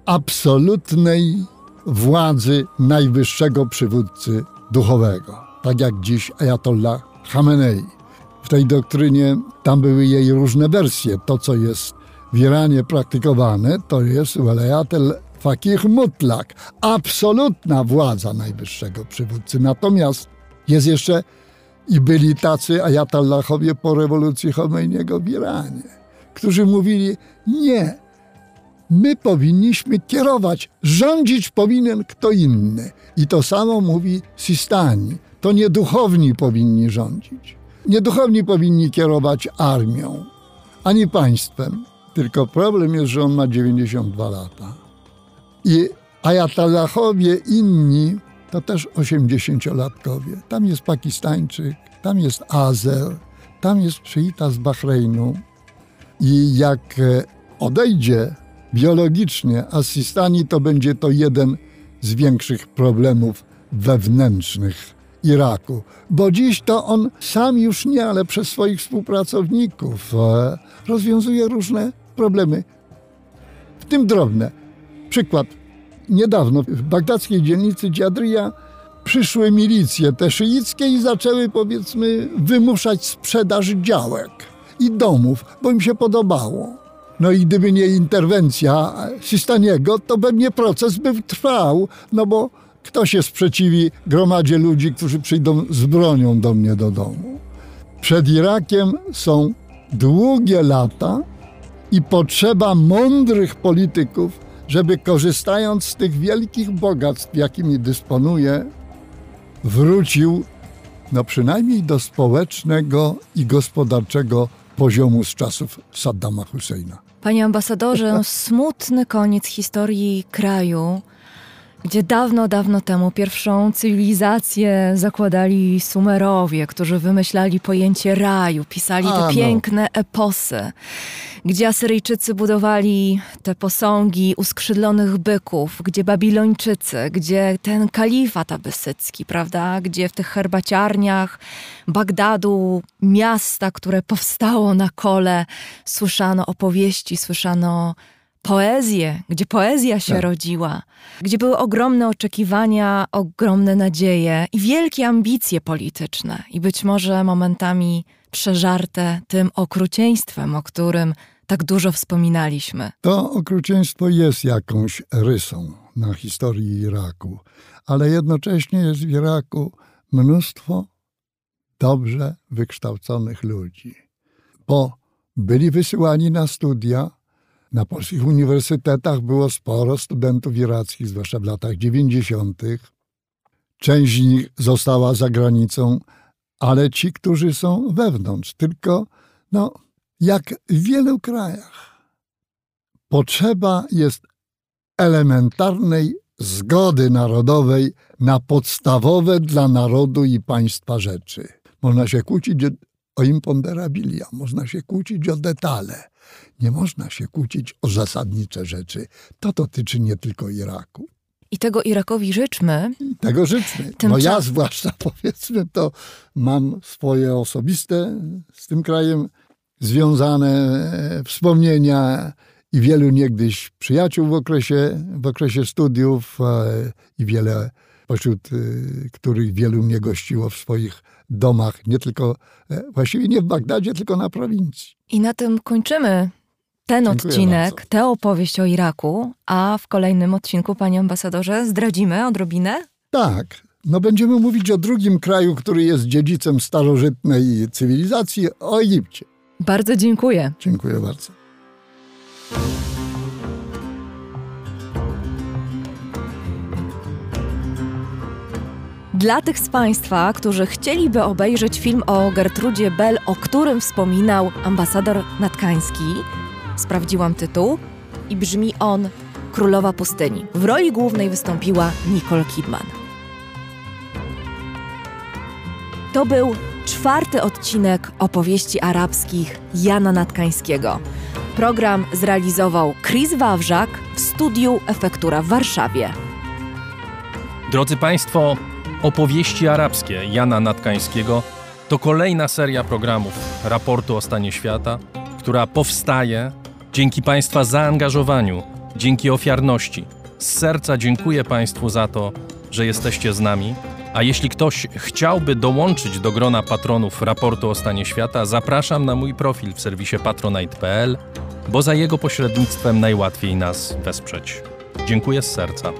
absolutnej władzy najwyższego przywódcy duchowego, tak jak dziś Ayatollah Khamenei. Tej doktrynie tam były jej różne wersje. To, co jest w Iranie praktykowane, to jest Velayat el-Fakih mutlak, absolutna władza najwyższego przywódcy. Natomiast jest jeszcze i byli tacy ajatallahowie po rewolucji Chomeiniego w Iranie, którzy mówili, nie, my powinniśmy kierować, rządzić powinien kto inny. I to samo mówi Sistani. To nie duchowni powinni rządzić. Nie duchowni powinni kierować armią, ani państwem. Tylko problem jest, że on ma 92 lata. I ajatallahowie inni to też 80-latkowie. Tam jest Pakistańczyk, tam jest Azer, tam jest szyita z Bahreinu. I jak e, odejdzie biologicznie Assistani, to będzie to jeden z większych problemów wewnętrznych Iraku. Bo dziś to on sam już nie, ale przez swoich współpracowników e, rozwiązuje różne problemy, w tym drobne. Przykład niedawno w bagdackiej dzielnicy Dziadryja przyszły milicje te szyickie i zaczęły powiedzmy wymuszać sprzedaż działek i domów, bo im się podobało. No i gdyby nie interwencja Sistaniego, to pewnie proces by trwał, no bo kto się sprzeciwi gromadzie ludzi, którzy przyjdą z bronią do mnie do domu? Przed Irakiem są długie lata i potrzeba mądrych polityków, żeby korzystając z tych wielkich bogactw, jakimi dysponuje, wrócił no przynajmniej do społecznego i gospodarczego poziomu z czasów Saddama Husseina. Panie ambasadorze, [LAUGHS] smutny koniec historii kraju, gdzie dawno, dawno temu pierwszą cywilizację zakładali Sumerowie, którzy wymyślali pojęcie raju, pisali te A, no. piękne eposy, gdzie Asyryjczycy budowali te posągi uskrzydlonych byków, gdzie Babilończycy, gdzie ten kalifat abysycki, prawda, gdzie w tych herbaciarniach Bagdadu, miasta, które powstało na kole, słyszano opowieści, słyszano poezję, gdzie poezja się Tak. rodziła, gdzie były ogromne oczekiwania, ogromne nadzieje i wielkie ambicje polityczne, i być może momentami przeżarte tym okrucieństwem, o którym tak dużo wspominaliśmy. To okrucieństwo jest jakąś rysą na historii Iraku, ale jednocześnie jest w Iraku mnóstwo dobrze wykształconych ludzi, bo byli wysyłani na studia. Na polskich uniwersytetach było sporo studentów irackich, zwłaszcza w latach 90. Część z nich została za granicą, ale ci, którzy są wewnątrz. Tylko, no, jak w wielu krajach, potrzeba jest elementarnej zgody narodowej na podstawowe dla narodu i państwa rzeczy. Można się kłócić o imponderabilia, można się kłócić o detale, nie można się kłócić o zasadnicze rzeczy. To dotyczy nie tylko Iraku. I tego Irakowi życzmy. I tego życzmy. Tym no ja zwłaszcza [LAUGHS] powiedzmy to mam swoje osobiste z tym krajem związane e, wspomnienia i wielu niegdyś przyjaciół w okresie, w okresie studiów e, i wiele pośród y, których wielu mnie gościło w swoich domach, nie tylko, e, właściwie nie w Bagdadzie, tylko na prowincji. I na tym kończymy ten Dziękuję odcinek, bardzo. tę opowieść o Iraku, a w kolejnym odcinku, panie ambasadorze, zdradzimy odrobinę. Tak. No będziemy mówić o drugim kraju, który jest dziedzicem starożytnej cywilizacji, o Egipcie. Bardzo dziękuję. Dziękuję bardzo. Dla tych z Państwa, którzy chcieliby obejrzeć film o Gertrudzie Bell, o którym wspominał ambasador Natkański, sprawdziłam tytuł i brzmi on Królowa Pustyni. W roli głównej wystąpiła Nicole Kidman. To był czwarty odcinek opowieści arabskich Jana Natkańskiego. Program zrealizował Chris Wawrzak w studiu Efektura w Warszawie. Drodzy Państwo, opowieści arabskie Jana Natkańskiego to kolejna seria programów raportu o stanie świata, która powstaje dzięki Państwa zaangażowaniu, dzięki ofiarności. Z serca dziękuję Państwu za to, że jesteście z nami. A jeśli ktoś chciałby dołączyć do grona patronów raportu o stanie świata, zapraszam na mój profil w serwisie patronite.pl, bo za jego pośrednictwem najłatwiej nas wesprzeć. Dziękuję z serca.